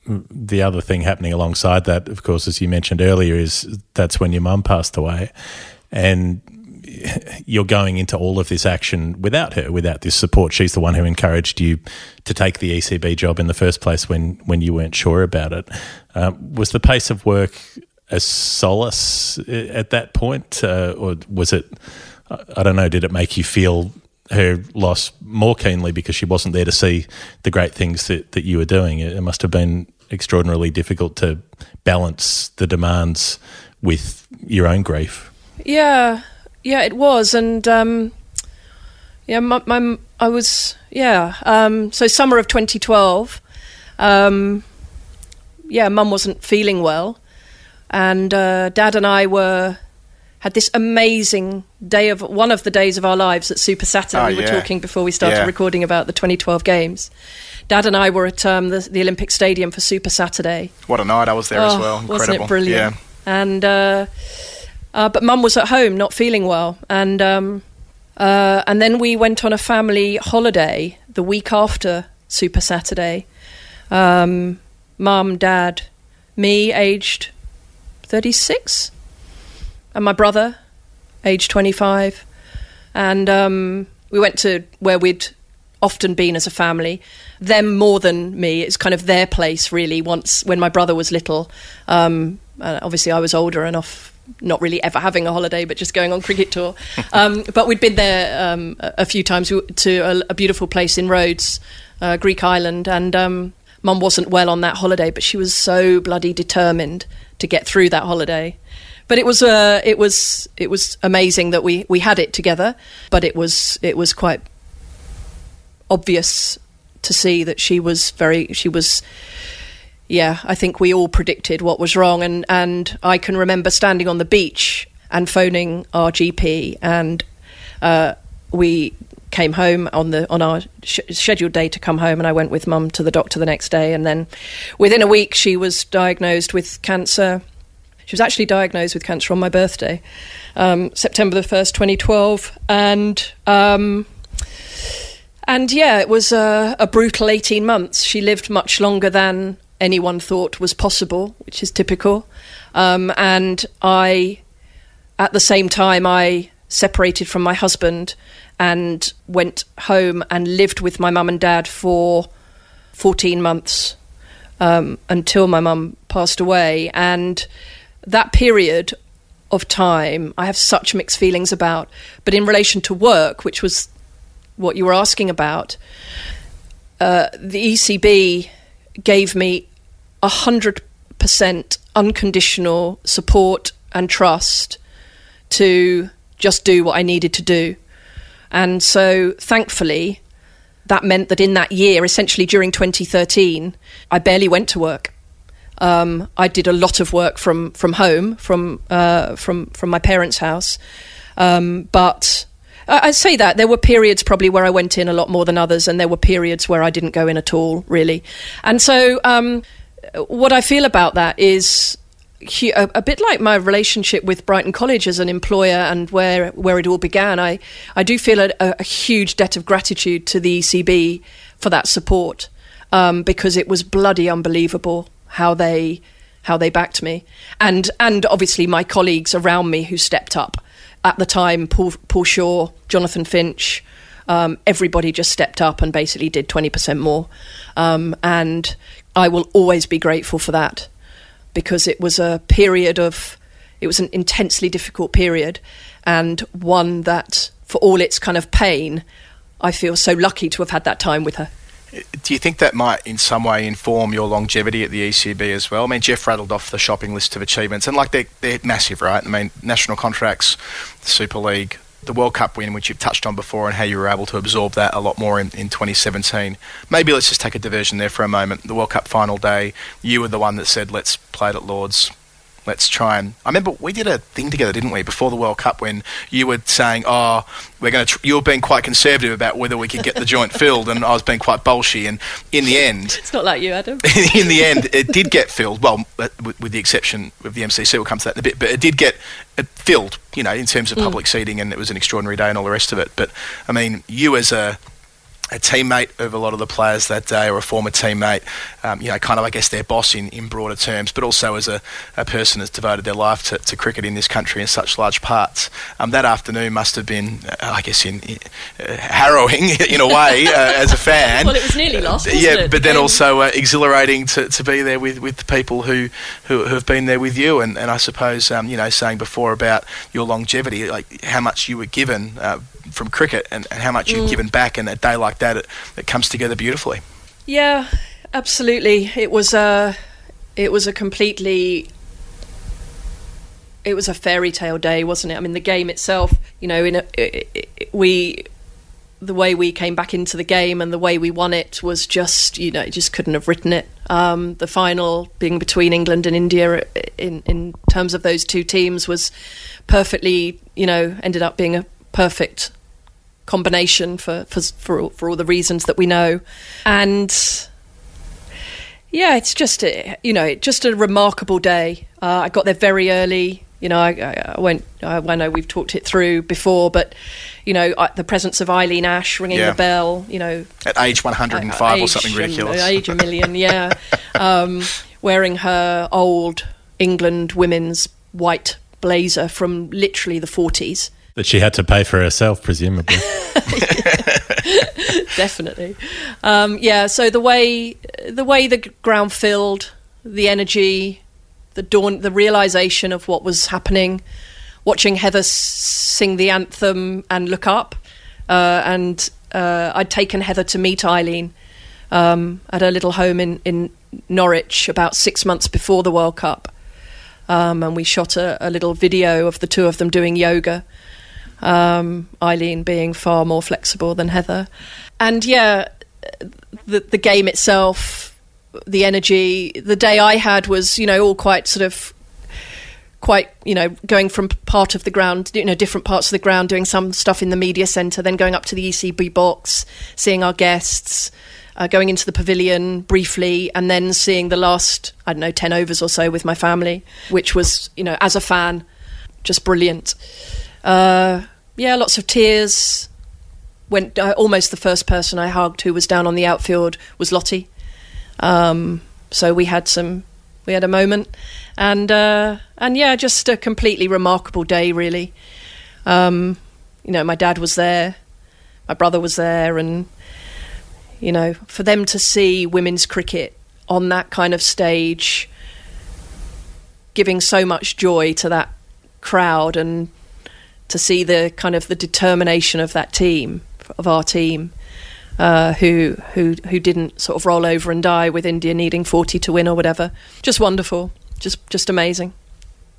D: The other thing happening alongside that, of course, as you mentioned earlier, is that's when your mum passed away, and you're going into all of this action without her, without this support. She's the one who encouraged you to take the ECB job in the first place when when you weren't sure about it. Um, was the pace of work a solace at that point, uh, or was it? I don't know. Did it make you feel her loss more keenly because she wasn't there to see the great things that, that you were doing? It must have been extraordinarily difficult to balance the demands with your own grief.
F: Yeah, yeah, it was, and um, yeah, my, my, I was yeah. Um, so summer of 2012, um, yeah, mum wasn't feeling well, and uh, dad and I were had this amazing day of one of the days of our lives at Super Saturday.
C: Oh,
F: we were
C: yeah.
F: talking before we started
C: Yeah.
F: recording about the 2012 games. Dad and I were at um, the, the Olympic Stadium for Super Saturday.
C: What a night! I was there as
F: Oh,
C: well. Incredible.
F: Wasn't it brilliant?
C: Yeah.
F: And uh, uh, but Mum was at home, not feeling well, and um, uh, and then we went on a family holiday the week after Super Saturday. Um, Mum, Dad, me, aged thirty six, and my brother, age twenty five, and um, we went to where we'd often been as a family. Them more than me. It's kind of their place, really. Once when my brother was little, um, obviously I was older and off, not really ever having a holiday, but just going on cricket tour. um, but we'd been there um, a a few times to a, a beautiful place in Rhodes, uh, Greek island, and um, Mum wasn't well on that holiday, but she was so bloody determined to get through that holiday. But it was uh, it was it was amazing that we, we had it together. But it was it was quite obvious to see that she was very she was yeah I think we all predicted what was wrong and and I can remember standing on the beach and phoning our GP and uh, we came home on the on our sh- scheduled day to come home and I went with mum to the doctor the next day and then within a week she was diagnosed with cancer she was actually diagnosed with cancer on my birthday um, September the 1st 2012 and um, and yeah, it was a, a, brutal 18 months. She lived much longer than anyone thought was possible, which is typical. Um, and I, at the same time, I separated from my husband and went home and lived with my mum and dad for 14 months um, until my mum passed away. And that period of time, I have such mixed feelings about. But in relation to work, which was what you were asking about, uh, the ECB gave me 100% unconditional support and trust to just do what I needed to do. And so, thankfully, that meant that in that year, essentially during 2013, I barely went to work. Um, I did a lot of work from from home, from uh, from from my parents' house, um, but I say that there were periods probably where I went in a lot more than others, and there were periods where I didn't go in at all, really. And so, um, what I feel about that is a, a, bit like my relationship with Brighton College as an employer and where where it all began. I I do feel a, a huge debt of gratitude to the ECB for that support um, because it was bloody unbelievable how they how they backed me and and obviously my colleagues around me who stepped up at the time, Paul, Paul Shaw, Jonathan Finch, um, everybody just stepped up and basically did 20% more. Um, and I will always be grateful for that because it was a period of, it was an intensely difficult period and one that, for all its kind of pain, I feel so lucky to have had that time with her.
C: Do you think that might in some way inform your longevity at the ECB as well? I mean, Geoff rattled off the shopping list of achievements, and like they're, they're massive, right? I mean, national contracts, Super League, the World Cup win, which you've touched on before, and how you were able to absorb that a lot more in, in 2017. Maybe let's just take a diversion there for a moment. The World Cup final day, you were the one that said, let's play it at Lords let's try and. I remember we did a thing together, didn't we, before the World Cup when you were saying, "Oh, we're going to." Tr-, you were being quite conservative about whether we could get the joint filled, and I was being quite bolshy. And in the end,
F: it's not like you, Adam.
C: in the end, it did get filled. Well, uh, with, with, the exception of the MCC, we'll come to that in a bit. But it did get it filled, you know, in terms of mm. public seating, and it was an extraordinary day and all the rest of it. But I mean, you as a a teammate of a lot of the players that day or a former teammate, um, you know, kind of, I guess, their boss in, in broader terms, but also as a, a person that's devoted their life to, to cricket in this country in such large parts. Um, that afternoon must have been, uh, I guess, in, uh, harrowing in a way uh, as a fan.
F: well, it was nearly lost,
C: yeah,
F: it?
C: but then also uh, exhilarating to, to be there with, with the people who, who, have been there with you. And, and I suppose, um, you know, saying before about your longevity, like how much you were given uh, from cricket and, and how much you've mm. given back, and a day like that, it, it comes together beautifully.
F: Yeah, absolutely. It was a, it was a completely it was a fairy tale day, wasn't it? I mean, the game itself, you know, in a, it, it, we, the way we came back into the game and the way we won it was just, you know, just couldn't have written it. Um, the final being between England and India, in in terms of those two teams, was perfectly, you know, ended up being a perfect combination for, for for for all the reasons that we know, and yeah, it's just a, you know just a remarkable day. Uh, I got there very early. You know, I, I went. I, I, know we've talked it through before, but you know, I, the presence of Eileen Ash ringing yeah. the bell. You know,
C: at age one hundred and five or something ridiculous.
F: And, age a million, yeah. um, wearing her old England women's white blazer from literally the forties
D: that she had to pay for herself, presumably.
F: Definitely, um, yeah. So the way the way the ground filled, the energy, the dawn, the realization of what was happening, watching Heather sing the anthem and look up, uh, and uh, I'd taken Heather to meet Eileen um, at her little home in, in Norwich about six months before the World Cup. Um, and we shot a, a little video of the two of them doing yoga. Um, Eileen being far more flexible than Heather. And yeah, the, the game itself, the energy, the day I had was, you know, all quite sort of quite you know going from part of the ground you know different parts of the ground doing some stuff in the media center then going up to the ECB box seeing our guests uh, going into the pavilion briefly and then seeing the last I don't know 10 overs or so with my family which was you know as a fan just brilliant uh, yeah lots of tears went uh, almost the first person I hugged who was down on the outfield was Lottie um, so we had some we had a moment and uh, and yeah, just a completely remarkable day, really. Um, you know, my dad was there, my brother was there, and you know, for them to see women's cricket on that kind of stage, giving so much joy to that crowd, and to see the kind of the determination of that team, of our team. Uh, who who who didn't sort of roll over and die with India needing 40 to win or whatever. Just wonderful, just just amazing.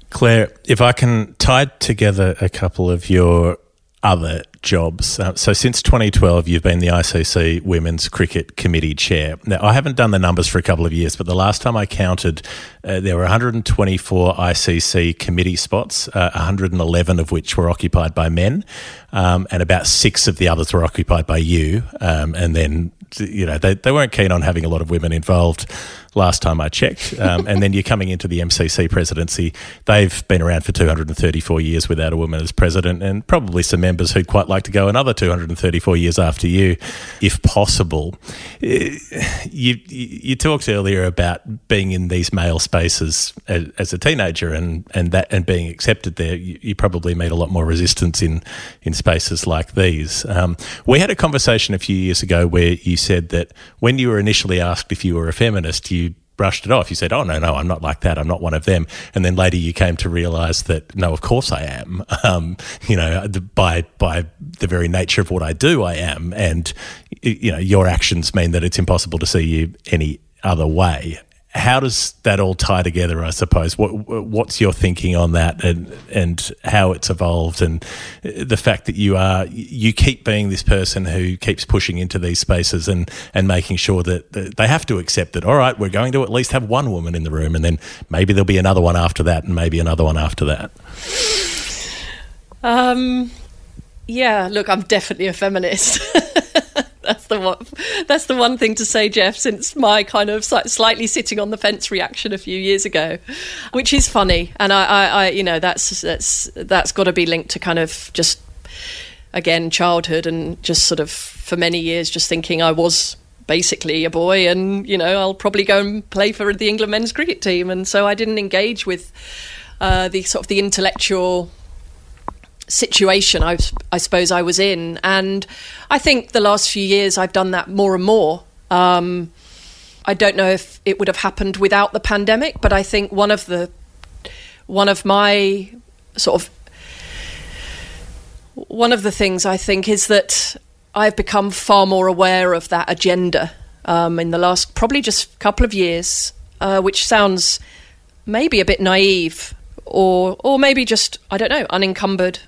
D: Clare, if I can tie together a couple of your other jobs. Uh, so since 2012, you've been the ICC Women's Cricket Committee Chair. Now, I haven't done the numbers for a couple of years, but the last time I counted, uh, there were 124 ICC committee spots, uh, 111 of which were occupied by men, um, and about six of the others were occupied by you. Um, and then, you know, they, they weren't keen on having a lot of women involved last time I checked. Um, and then you're coming into the MCC presidency. They've been around for 234 years without a woman as president, and probably some members who'd quite like to go another 234 years after you, if possible. You you talked earlier about being in these male spaces as, as a teenager, and, and that and being accepted there. You, you, probably meet a lot more resistance in in spaces like these. Um, we had a conversation a few years ago where you said that when you were initially asked if you were a feminist, you brushed it off. You said, "Oh no, no, I'm not like that. I'm not one of them." And then later you came to realize that no, of course I am. Um, you know, by by the very nature of what I do, I am. And you know, your actions mean that it's impossible to see you any other way how does that all tie together? I suppose what what's your thinking on that, and and how it's evolved, and the fact that you are you keep being this person who keeps pushing into these spaces and and making sure that they have to accept that. All right, we're going to at least have one woman in the room, and then maybe there'll be another one after that, and maybe another one after that.
F: Um, yeah. Look, I'm definitely a feminist. that's the one. That's the one thing to say, Geoff. Since my kind of slightly sitting on the fence reaction a few years ago, which is funny, and I, I, I you know, that's that's that's got to be linked to kind of just again childhood and just sort of for many years just thinking I was basically a boy and you know I'll probably go and play for the England men's cricket team and so I didn't engage with uh, the sort of the intellectual situation I, I suppose I was in. And I think the last few years I've done that more and more. Um, I don't know if it would have happened without the pandemic, but I think one of the one of my sort of one of the things I think is that I've become far more aware of that agenda um, in the last probably just couple of years, uh, which sounds maybe a bit naive or or maybe just I don't know unencumbered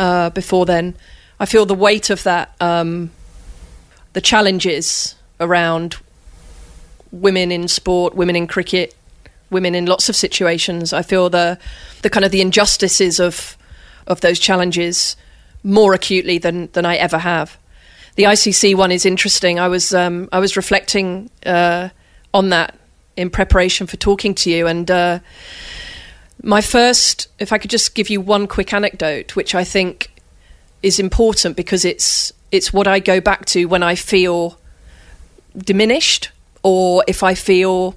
F: uh, before then. I feel the weight of that, um, the challenges around women in sport, women in cricket, women in lots of situations. I feel the the kind of the injustices of of those challenges more acutely than than I ever have. The ICC one is interesting. I was um, I was reflecting uh, on that in preparation for talking to you, and uh, my first, if I could just give you one quick anecdote, which I think is important because it's it's what I go back to when I feel diminished or if I feel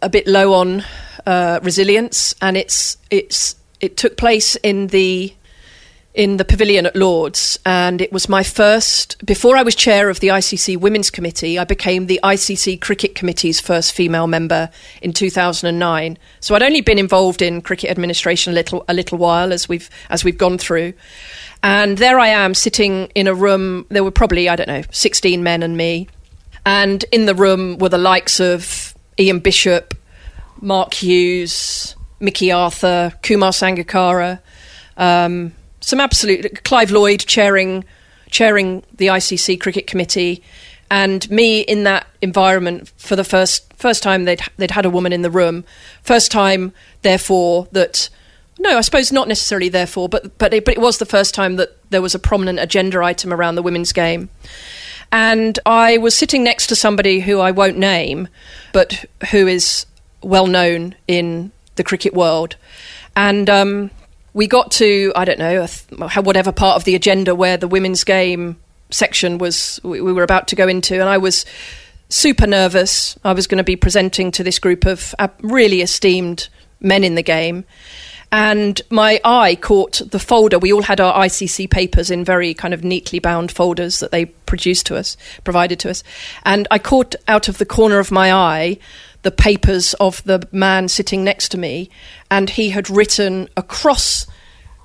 F: a bit low on uh, resilience, and it's it's it took place in the in the pavilion at Lords, and it was my first. Before I was chair of the ICC Women's Committee, I became the ICC Cricket Committee's first female member in 2009. So I'd only been involved in cricket administration a little a little while as we've as we've gone through, and there I am sitting in a room. There were probably I don't know 16 men and me, And in the room were the likes of Ian Bishop, Mark Hughes, Mickey Arthur, Kumar Sangakkara, um, some absolute Clive Lloyd chairing chairing the ICC Cricket Committee, and me in that environment for the first first time they'd they'd had a woman in the room, first time therefore that no, I suppose not necessarily therefore, but but it, but it was the first time that there was a prominent agenda item around the women's game. And I was sitting next to somebody who I won't name, but who is well known in the cricket world. And um, we got to, I don't know, whatever part of the agenda where the women's game section was, we were about to go into. And I was super nervous. I was going to be presenting to this group of uh, really esteemed men in the game. And my eye caught the folder. We all had our ICC papers in very kind of neatly bound folders that they produced to us, provided to us. And I caught out of the corner of my eye the papers of the man sitting next to me, and he had written across,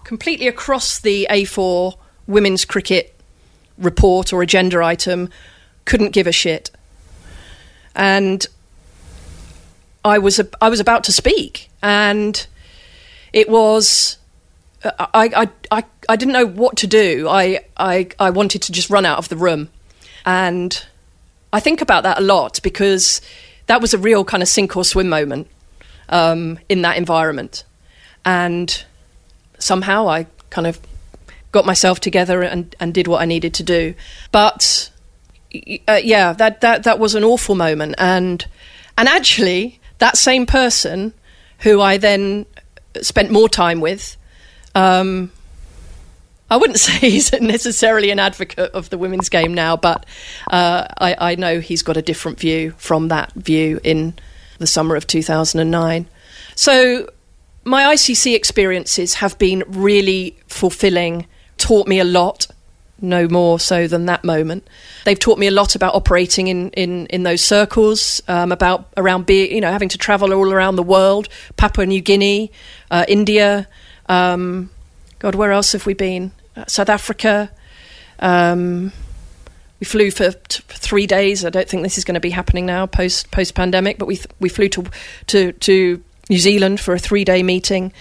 F: completely across the A4 women's cricket report or agenda item, couldn't give a shit. And I was I was about to speak, and it was I, I, I, I didn't know what to do. I, I, I wanted to just run out of the room. And I think about that a lot because that was a real kind of sink or swim moment um, in that environment. And somehow I kind of got myself together and, and did what I needed to do. But uh, yeah, that, that, that was an awful moment. And, and actually, that same person who I then spent more time with, um, I wouldn't say he's necessarily an advocate of the women's game now, but uh, I, I, know he's got a different view from that view in the summer of 2009. So my ICC experiences have been really fulfilling, taught me a lot. No more so than that moment. They've taught me a lot about operating in, in, in those circles, um, about around being, you know, having to travel all around the world, Papua New Guinea, uh, India. Um, God, where else have we been? Uh, South Africa. Um, we flew for t- three days. I don't think this is going to be happening now post post pandemic, but we th- we flew to to to New Zealand for a three day meeting.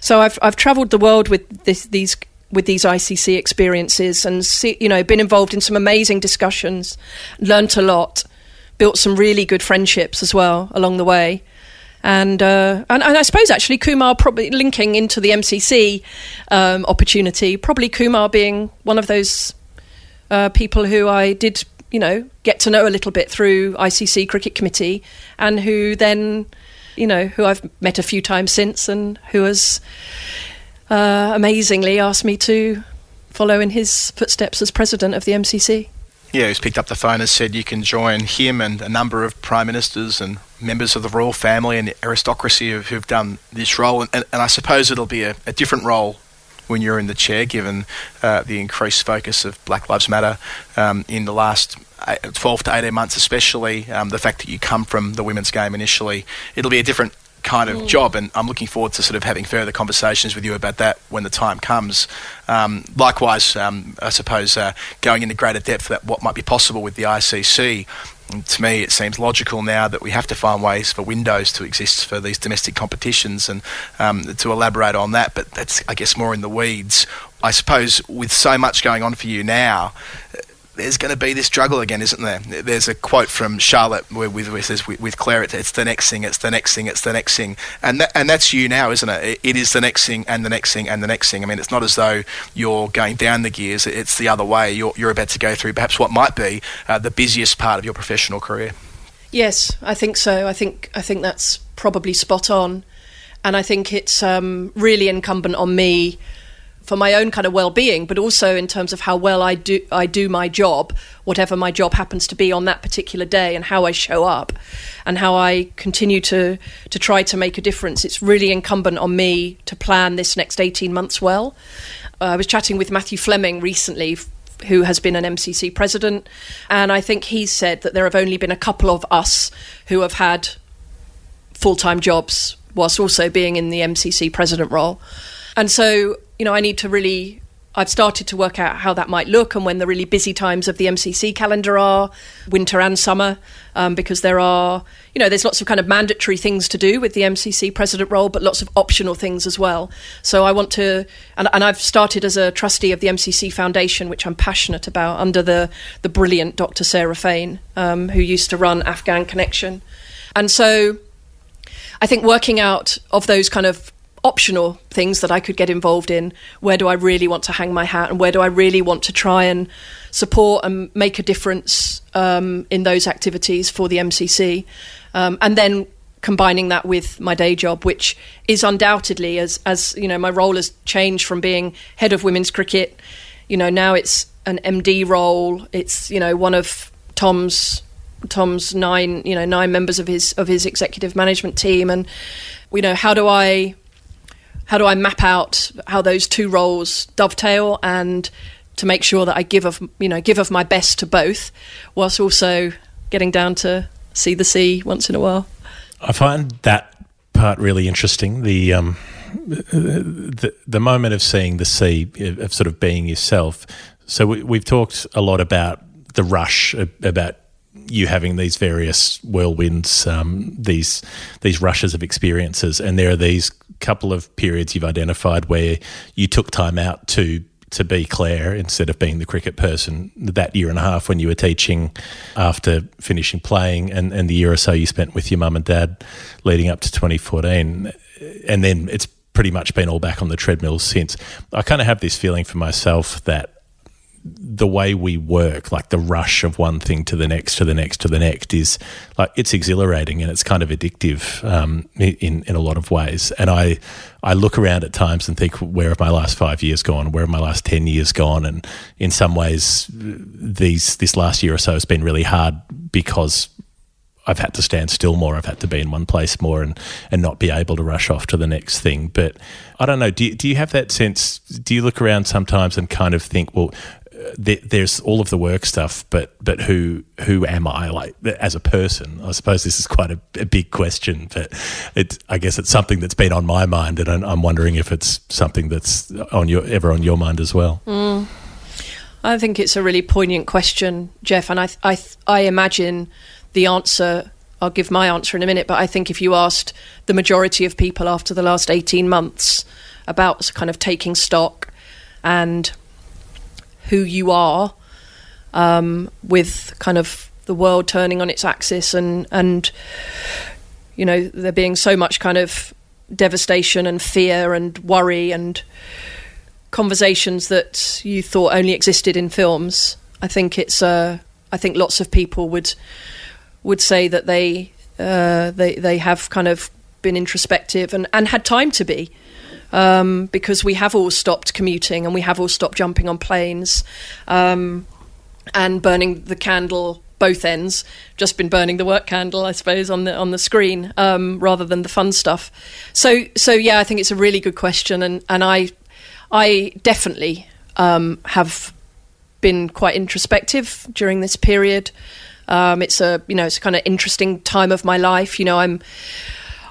F: So I've I've travelled the world with this, these with these ICC experiences and see, you know been involved in some amazing discussions, learnt a lot, built some really good friendships as well along the way. And, uh, and, and I suppose actually Kumar probably linking into the MCC um, opportunity, probably Kumar being one of those uh, people who I did, you know, get to know a little bit through ICC Cricket Committee, and who then, you know, who I've met a few times since, and who has uh, amazingly asked me to follow in his footsteps as president of the MCC
C: yeah, who's picked up the phone and said you can join him and a number of prime ministers and members of the royal family and the aristocracy who've, who've done this role. And, and, and, I suppose it'll be a, a, different role when you're in the chair, given uh, the increased focus of Black Lives Matter um, in the last 12 to 18 months, especially um, the fact that you come from the women's game initially. It'll be a different kind of mm. job, and I'm looking forward to sort of having further conversations with you about that when the time comes. Um, likewise, um, I suppose uh, going into greater depth about what might be possible with the ICC. And to me, it seems logical now that we have to find ways for windows to exist for these domestic competitions, and um, to elaborate on that. But that's, I guess, more in the weeds. I suppose with so much going on for you now, there's going to be this struggle again, isn't there? There's a quote from Charlotte where, with, with, with Clare, it's the next thing, it's the next thing, it's the next thing. And, that, and that's you now, isn't it? It is the next thing and the next thing and the next thing. I mean, it's not as though you're going down the gears, it's the other way. You're, you're about to go through perhaps what might be uh, the busiest part of your professional career.
F: Yes, I think so. I think, I think that's probably spot on. And I think it's um, really incumbent on me for my own kind of well-being, but also in terms of how well I do I do my job, whatever my job happens to be on that particular day, and how I show up, and how I continue to to try to make a difference. It's really incumbent on me to plan this next eighteen months well. Uh, I was chatting with Matthew Fleming recently. Who has been an MCC president, and I think he said that there have only been a couple of us who have had full time jobs whilst also being in the MCC president role. And so you know, I need to really I've started to work out how that might look and when the really busy times of the MCC calendar are, winter and summer, um, because there are, you know, there's lots of kind of mandatory things to do with the MCC president role, but lots of optional things as well. So I want to, and, and I've started as a trustee of the MCC Foundation, which I'm passionate about, under the the brilliant Dr. Sarah Fane, um, who used to run Afghan Connection, and so I think working out of those kind of optional things that I could get involved in. Where do I really want to hang my hat, and where do I really want to try and support and make a difference um, in those activities for the MCC, um, and then combining that with my day job, which is undoubtedly as as you know my role has changed from being head of women's cricket. You know now it's an MD role. It's you know one of Tom's Tom's nine you know nine members of his of his executive management team, and you know how do I how do I map out how those two roles dovetail and to make sure that I give of you know give of my best to both, whilst also getting down to see the sea once in a while.
D: I find that part really interesting. The um, the, the moment of seeing the sea, of sort of being yourself. So we, we've talked a lot about the rush, about you having these various whirlwinds, um, these these rushes of experiences, and there are these couple of periods you've identified where you took time out to to be Clare instead of being the cricket person that year and a half when you were teaching after finishing playing and, and the year or so you spent with your mum and dad leading up to 2014 and then it's pretty much been all back on the treadmill since. I kind of have this feeling for myself that the way we work, like the rush of one thing to the next, to the next, to the next, is like it's exhilarating and it's kind of addictive um, in in a lot of ways. And I I look around at times and think, where have my last five years gone? Where have my last ten years gone? And in some ways, these this last year or so has been really hard because I've had to stand still more. I've had to be in one place more and, and not be able to rush off to the next thing. But I don't know. Do you, do you have that sense? Do you look around sometimes and kind of think, well, there's all of the work stuff, but but who who am I like as a person? I suppose this is quite a, a big question, but it I guess it's something that's been on my mind, and I'm wondering if it's something that's on your ever on your mind as well.
F: Mm. I think it's a really poignant question, Geoff, and I I I imagine the answer. I'll give my answer in a minute, but I think if you asked the majority of people after the last 18 months about kind of taking stock and who you are um, with kind of the world turning on its axis and and you know there being so much kind of devastation and fear and worry and conversations that you thought only existed in films. I think it's uh, I think lots of people would would say that they uh, they they have kind of been introspective and, and had time to be um, because we have all stopped commuting and we have all stopped jumping on planes um, and burning the candle both ends. Just been burning the work candle, I suppose, on the on the screen um, rather than the fun stuff. So so yeah, I think it's a really good question, and and I I definitely um, have been quite introspective during this period. Um, it's a you know it's a kind of interesting time of my life. You know I'm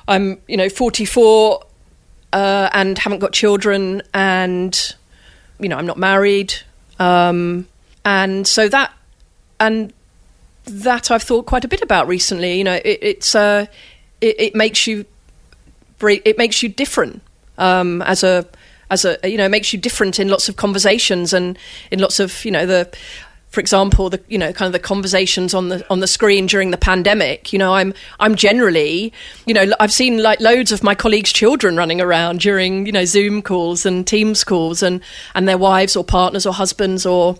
F: I'm you know 44 uh, and haven't got children, and you know I'm not married, um, and so that and that I've thought quite a bit about recently. You know, it, it's uh, it, it, makes you it makes you different um, as a as a you know makes you different in lots of conversations and in lots of you know the for example, the you know kind of the conversations on the on the screen during the pandemic. You know, I'm I'm generally, you know, I've seen like loads of my colleagues' children running around during you know Zoom calls and Teams calls, and and their wives or partners or husbands or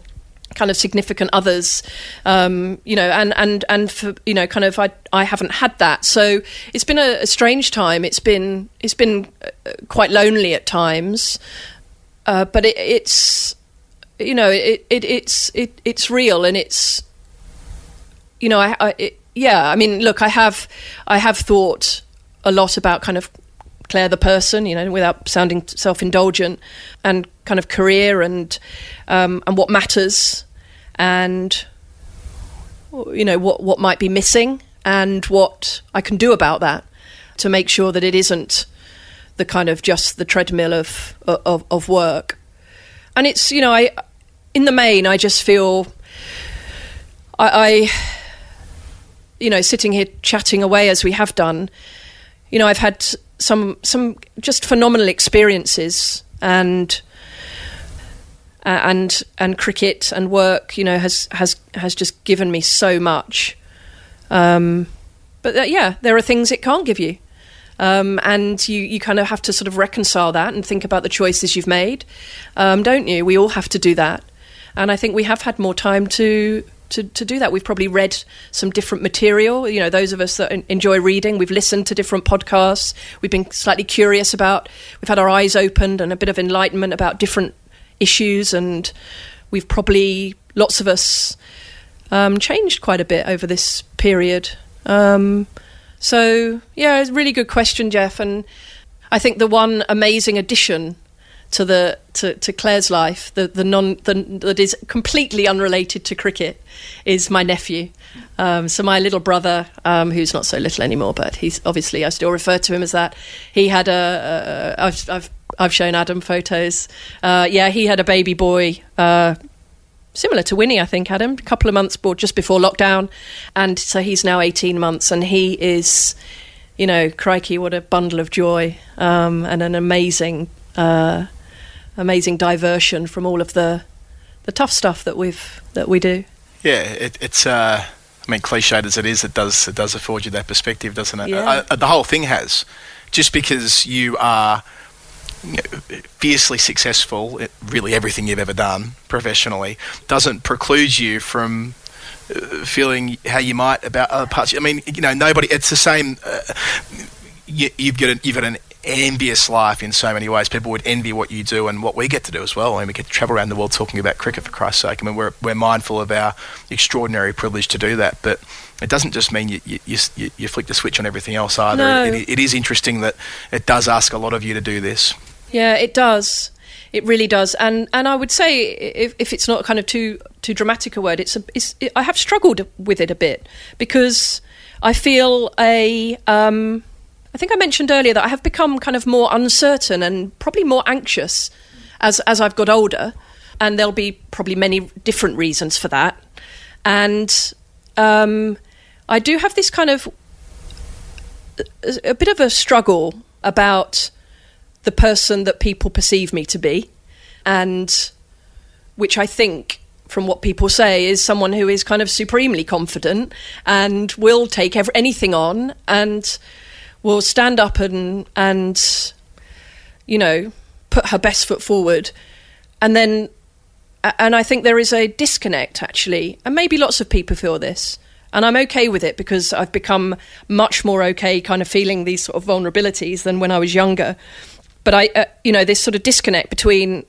F: kind of significant others um, you know and and and for you know kind of I, I haven't had that so it's been a, a strange time it's been it's been uh, quite lonely at times uh, but it, it's you know, it, it it's it, it's real and it's you know, I, I it, yeah, I mean, look, I have I have thought a lot about kind of Clare the person, you know, without sounding self-indulgent, and kind of career and um, and what matters, and you know what what might be missing, and what I can do about that to make sure that it isn't the kind of just the treadmill of of, of work. And it's you know I in the main I just feel I, I you know sitting here chatting away as we have done you know I've had some some just phenomenal experiences and uh, and and cricket and work you know has has has just given me so much. Um, but uh, yeah there are things it can't give you um, and you, you kind of have to sort of reconcile that and think about the choices you've made, um, don't you? We all have to do that. And I think we have had more time to, to, to do that. We've probably read some different material. You know, those of us that enjoy reading, we've listened to different podcasts. We've been slightly curious about, we've had our eyes opened and a bit of enlightenment about different issues. And we've probably, lots of us, um, changed quite a bit over this period. Um, so, yeah, it's a really good question, Geoff. And I think the one amazing addition to the to, to Clare's life, the the non the, that is completely unrelated to cricket, is my nephew. Um, so my little brother, um, who's not so little anymore, but he's obviously I still refer to him as that. He had a, a I've I've I've shown Adam photos. Uh, yeah, he had a baby boy. Uh, similar to Winnie, I think, Adam, a couple of months born just before lockdown. And so he's now 18 months and he is, you know, crikey, what a bundle of joy um, and an amazing, uh, amazing diversion from all of the, the tough stuff that we've, that we do.
C: Yeah, it, it's. Uh, I mean, cliched as it is, it does it does afford you that perspective, doesn't it?
F: Yeah.
C: Uh, the whole thing has. Just because you are you know, fiercely successful at really everything you've ever done professionally doesn't preclude you from uh, feeling how you might about other parts. I mean, you know, nobody. It's the same. Uh, you, you've got an, you've got an envious life in so many ways. People would envy what you do and what we get to do as well. I mean, we get to travel around the world talking about cricket for Christ's sake. I mean, we're we're mindful of our extraordinary privilege to do that, but. It doesn't just mean you, you, you, you flick the switch on everything else either.
F: No.
C: It, it is interesting that it does ask a lot of you to do this.
F: Yeah, it does. It really does, and and I would say if, if it's not kind of too too dramatic a word, it's a it's, it, I have struggled with it a bit because I feel a um, I think I mentioned earlier that I have become kind of more uncertain and probably more anxious as as I've got older, and there'll be probably many different reasons for that, and um, I do have this kind of a bit of a struggle about the person that people perceive me to be, and which I think, from what people say, is someone who is kind of supremely confident and will take ev- anything on and will stand up and and you know put her best foot forward, and then and I think there is a disconnect actually, and maybe lots of people feel this. And I'm okay with it because I've become much more okay kind of feeling these sort of vulnerabilities than when I was younger but I, uh, you know, this sort of disconnect between,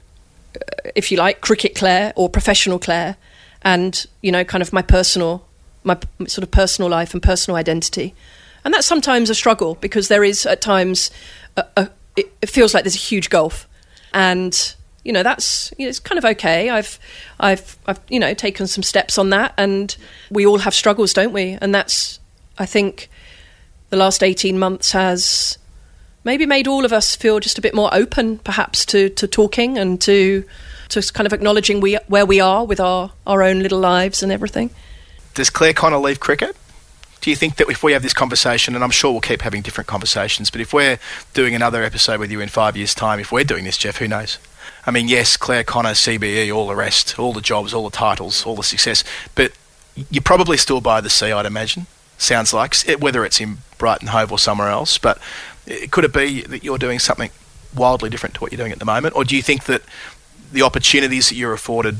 F: uh, if you like, cricket Clare or professional Clare, and you know, kind of my personal, my p- sort of personal life and personal identity, and that's sometimes a struggle because there is at times, a, a, it, it feels like there's a huge gulf, and you know that's you know, it's kind of okay. I've, I've, I've you know taken some steps on that, and we all have struggles, don't we? And that's, I think, the last eighteen months has maybe made all of us feel just a bit more open, perhaps, to, to talking and to to kind of acknowledging we, where we are with our, our own little lives and everything.
C: Does Clare Connor leave cricket? Do you think that if we have this conversation, and I'm sure we'll keep having different conversations, but if we're doing another episode with you in five years' time, if we're doing this, Geoff, who knows? I mean, yes, Clare Connor, CBE, all the rest, all the jobs, all the titles, all the success, but you're probably still by the sea, I'd imagine. Sounds like, whether it's in Brighton Hove or somewhere else, but could it be that you're doing something wildly different to what you're doing at the moment, or do you think that the opportunities that you're afforded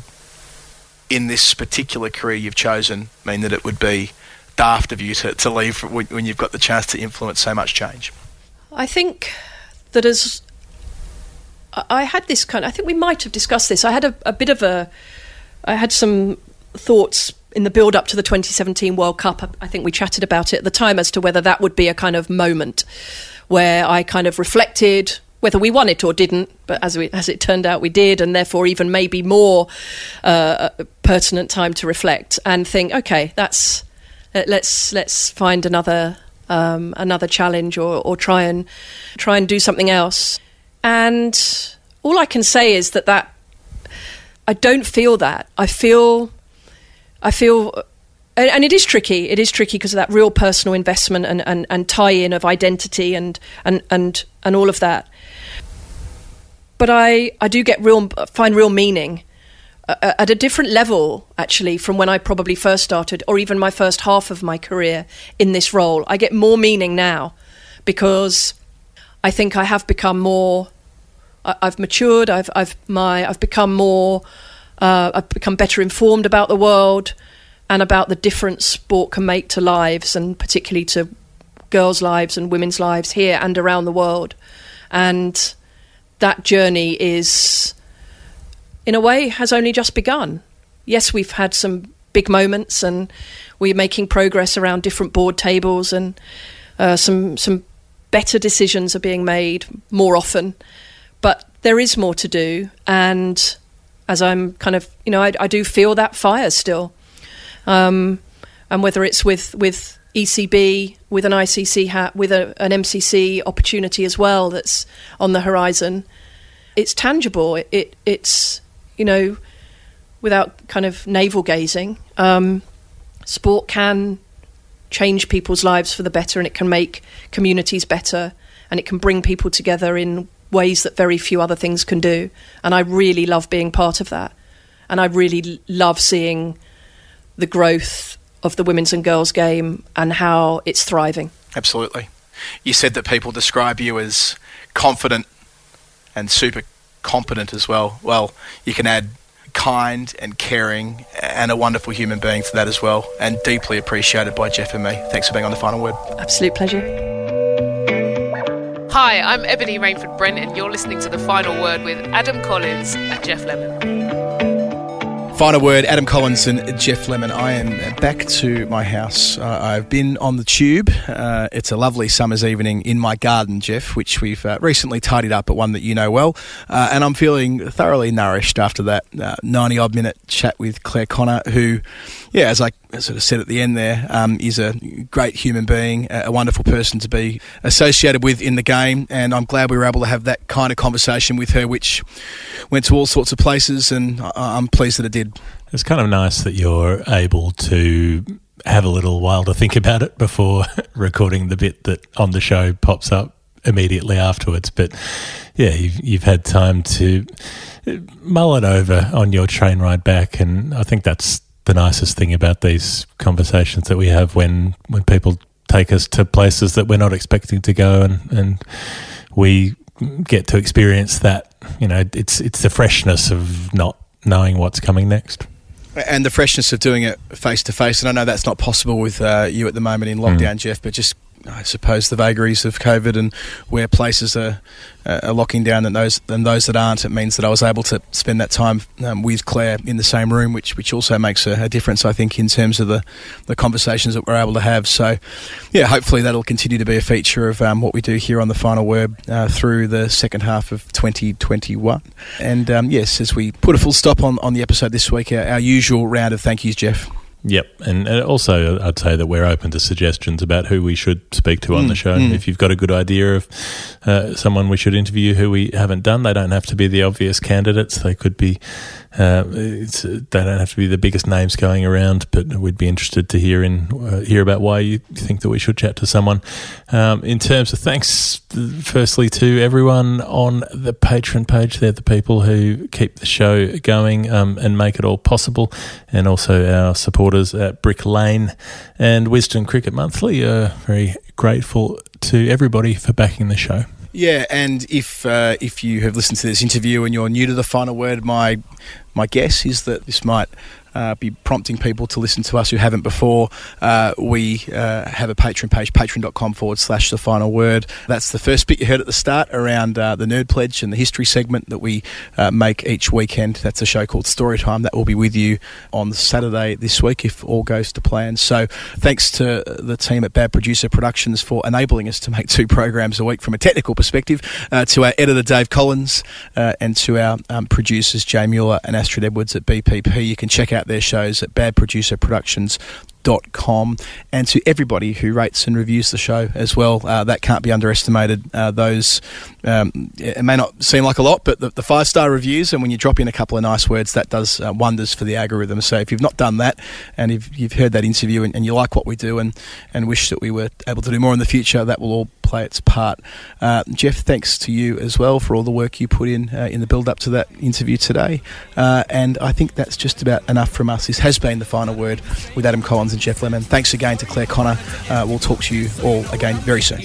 C: in this particular career you've chosen mean that it would be daft of you to, to leave when, you've got the chance to influence so much change?
F: I think that as I had this kind, I think we might have discussed this. I had a, a bit of a, I had some thoughts in the build up to the 2017 World Cup. I think we chatted about it at the time as to whether that would be a kind of moment where I kind of reflected whether we won it or didn't, but as we, as it turned out, we did, and therefore even maybe more uh, pertinent time to reflect and think, okay, that's let- let's let's find another um, another challenge or, or try and try and do something else. And all I can say is that that I don't feel that. I feel, I feel, and, and it is tricky. It is tricky because of that real personal investment and, and, and tie in of identity and, and, and, and all of that. But I, I do get real, find real meaning uh, at a different level, actually, from when I probably first started, or even my first half of my career in this role. I get more meaning now because I think I have become more. I, I've matured. I've I've my I've become more. Uh, I've become better informed about the world and about the difference sport can make to lives, and particularly to girls' lives and women's lives here and around the world. And that journey is in a way, has only just begun. Yes, we've had some big moments, and we're making progress around different board tables, and uh, some some better decisions are being made more often. But there is more to do, and as I'm kind of, you know, I, I do feel that fire still, um, and whether it's with with ECB, with an ICC hat, with a, an MCC opportunity as well that's on the horizon, it's tangible. It, it it's you know, without kind of navel gazing, um, sport can change people's lives for the better and it can make communities better and it can bring people together in ways that very few other things can do. And I really love being part of that. And I really love seeing the growth of the women's and girls game and how it's thriving.
C: Absolutely. You said that people describe you as confident and super competent as well. Well, you can add kind and caring and a wonderful human being to that as well, and deeply appreciated by Geoff and me. Thanks for being on the final word.
F: Absolute pleasure.
G: Hi, I'm Ebony Rainford Brent, and you're listening to The Final Word with Adam Collins and Geoff Lemon.
C: Final word, Adam Collins and Geoff Lemon. I am back to my house. Uh, I've been on the tube. Uh, it's a lovely summer's evening in my garden, Geoff, which we've uh, recently tidied up, but one that you know well. Uh, and I'm feeling thoroughly nourished after that 90 odd minute chat with Clare Connor, who, yeah, as I sort of said at the end there, um, is a great human being, a wonderful person to be associated with in the game. And I'm glad we were able to have that kind of conversation with her, which went to all sorts of places. And I'm pleased that it did.
D: It's kind of nice that you're able to have a little while to think about it before recording the bit that on the show pops up immediately afterwards. But yeah, you've, you've had time to mull it over on your train ride back, and I think that's the nicest thing about these conversations that we have when when people take us to places that we're not expecting to go, and and we get to experience that. You know, it's it's the freshness of not knowing what's coming next.
C: And the freshness of doing it face to face. And I know that's not possible with uh, you at the moment in lockdown, mm. Geoff, but just I suppose the vagaries of COVID and where places are, uh, are locking down than those than those that aren't. It means that I was able to spend that time um, with Clare in the same room, which which also makes a, a, difference, I think, in terms of the, the conversations that we're able to have. So, yeah, hopefully that'll continue to be a feature of um, what we do here on the Final Word uh, through the second half of 2021. And um, yes, as we put a full stop on, on the episode this week, our, our usual round of thank yous, Geoff.
D: Yep, and also I'd say that we're open to suggestions about who we should speak to on mm, the show. Mm. If you've got a good idea of uh, someone we should interview who we haven't done, they don't have to be the obvious candidates. They could be uh, they don't have to be the biggest names going around, but we'd be interested to hear in uh, hear about why you think that we should chat to someone. Um, in terms of thanks, firstly to everyone on the Patreon page, they're the people who keep the show going um, and make it all possible, and also our supporters at Brick Lane and Wisden Cricket Monthly. are very grateful to everybody for backing the show.
C: Yeah, and if uh, if you have listened to this interview and you're new to the final word, my my guess is that this might uh, be prompting people to listen to us who haven't before. Uh, we uh, have a Patreon page, patreon.com forward slash the final word. That's the first bit you heard at the start around uh, the Nerd Pledge and the history segment that we uh, make each weekend. That's a show called Storytime that will be with you on Saturday this week if all goes to plan. So thanks to the team at Bad Producer Productions for enabling us to make two programs a week from a technical perspective, to our editor Dave Collins, and to our um, producers Jay Mueller and Astrid Edwards at BPP. You can check out their shows at badproducerproductions.com com, and to everybody who rates and reviews the show as well. Uh, that can't be underestimated. Uh, those um, it may not seem like a lot, but the, the five star reviews and when you drop in a couple of nice words, that does uh, wonders for the algorithm. So if you've not done that and if you've heard that interview and, and, you like what we do and, and wish that we were able to do more in the future, that will all play its part. Uh, Geoff, thanks to you as well for all the work you put in uh, in the build up to that interview today. Uh, and I think that's just about enough from us. This has been the final word with Adam Collins and Geoff Lemon. Thanks again to Clare Connor. Uh, we'll talk to you all again very soon.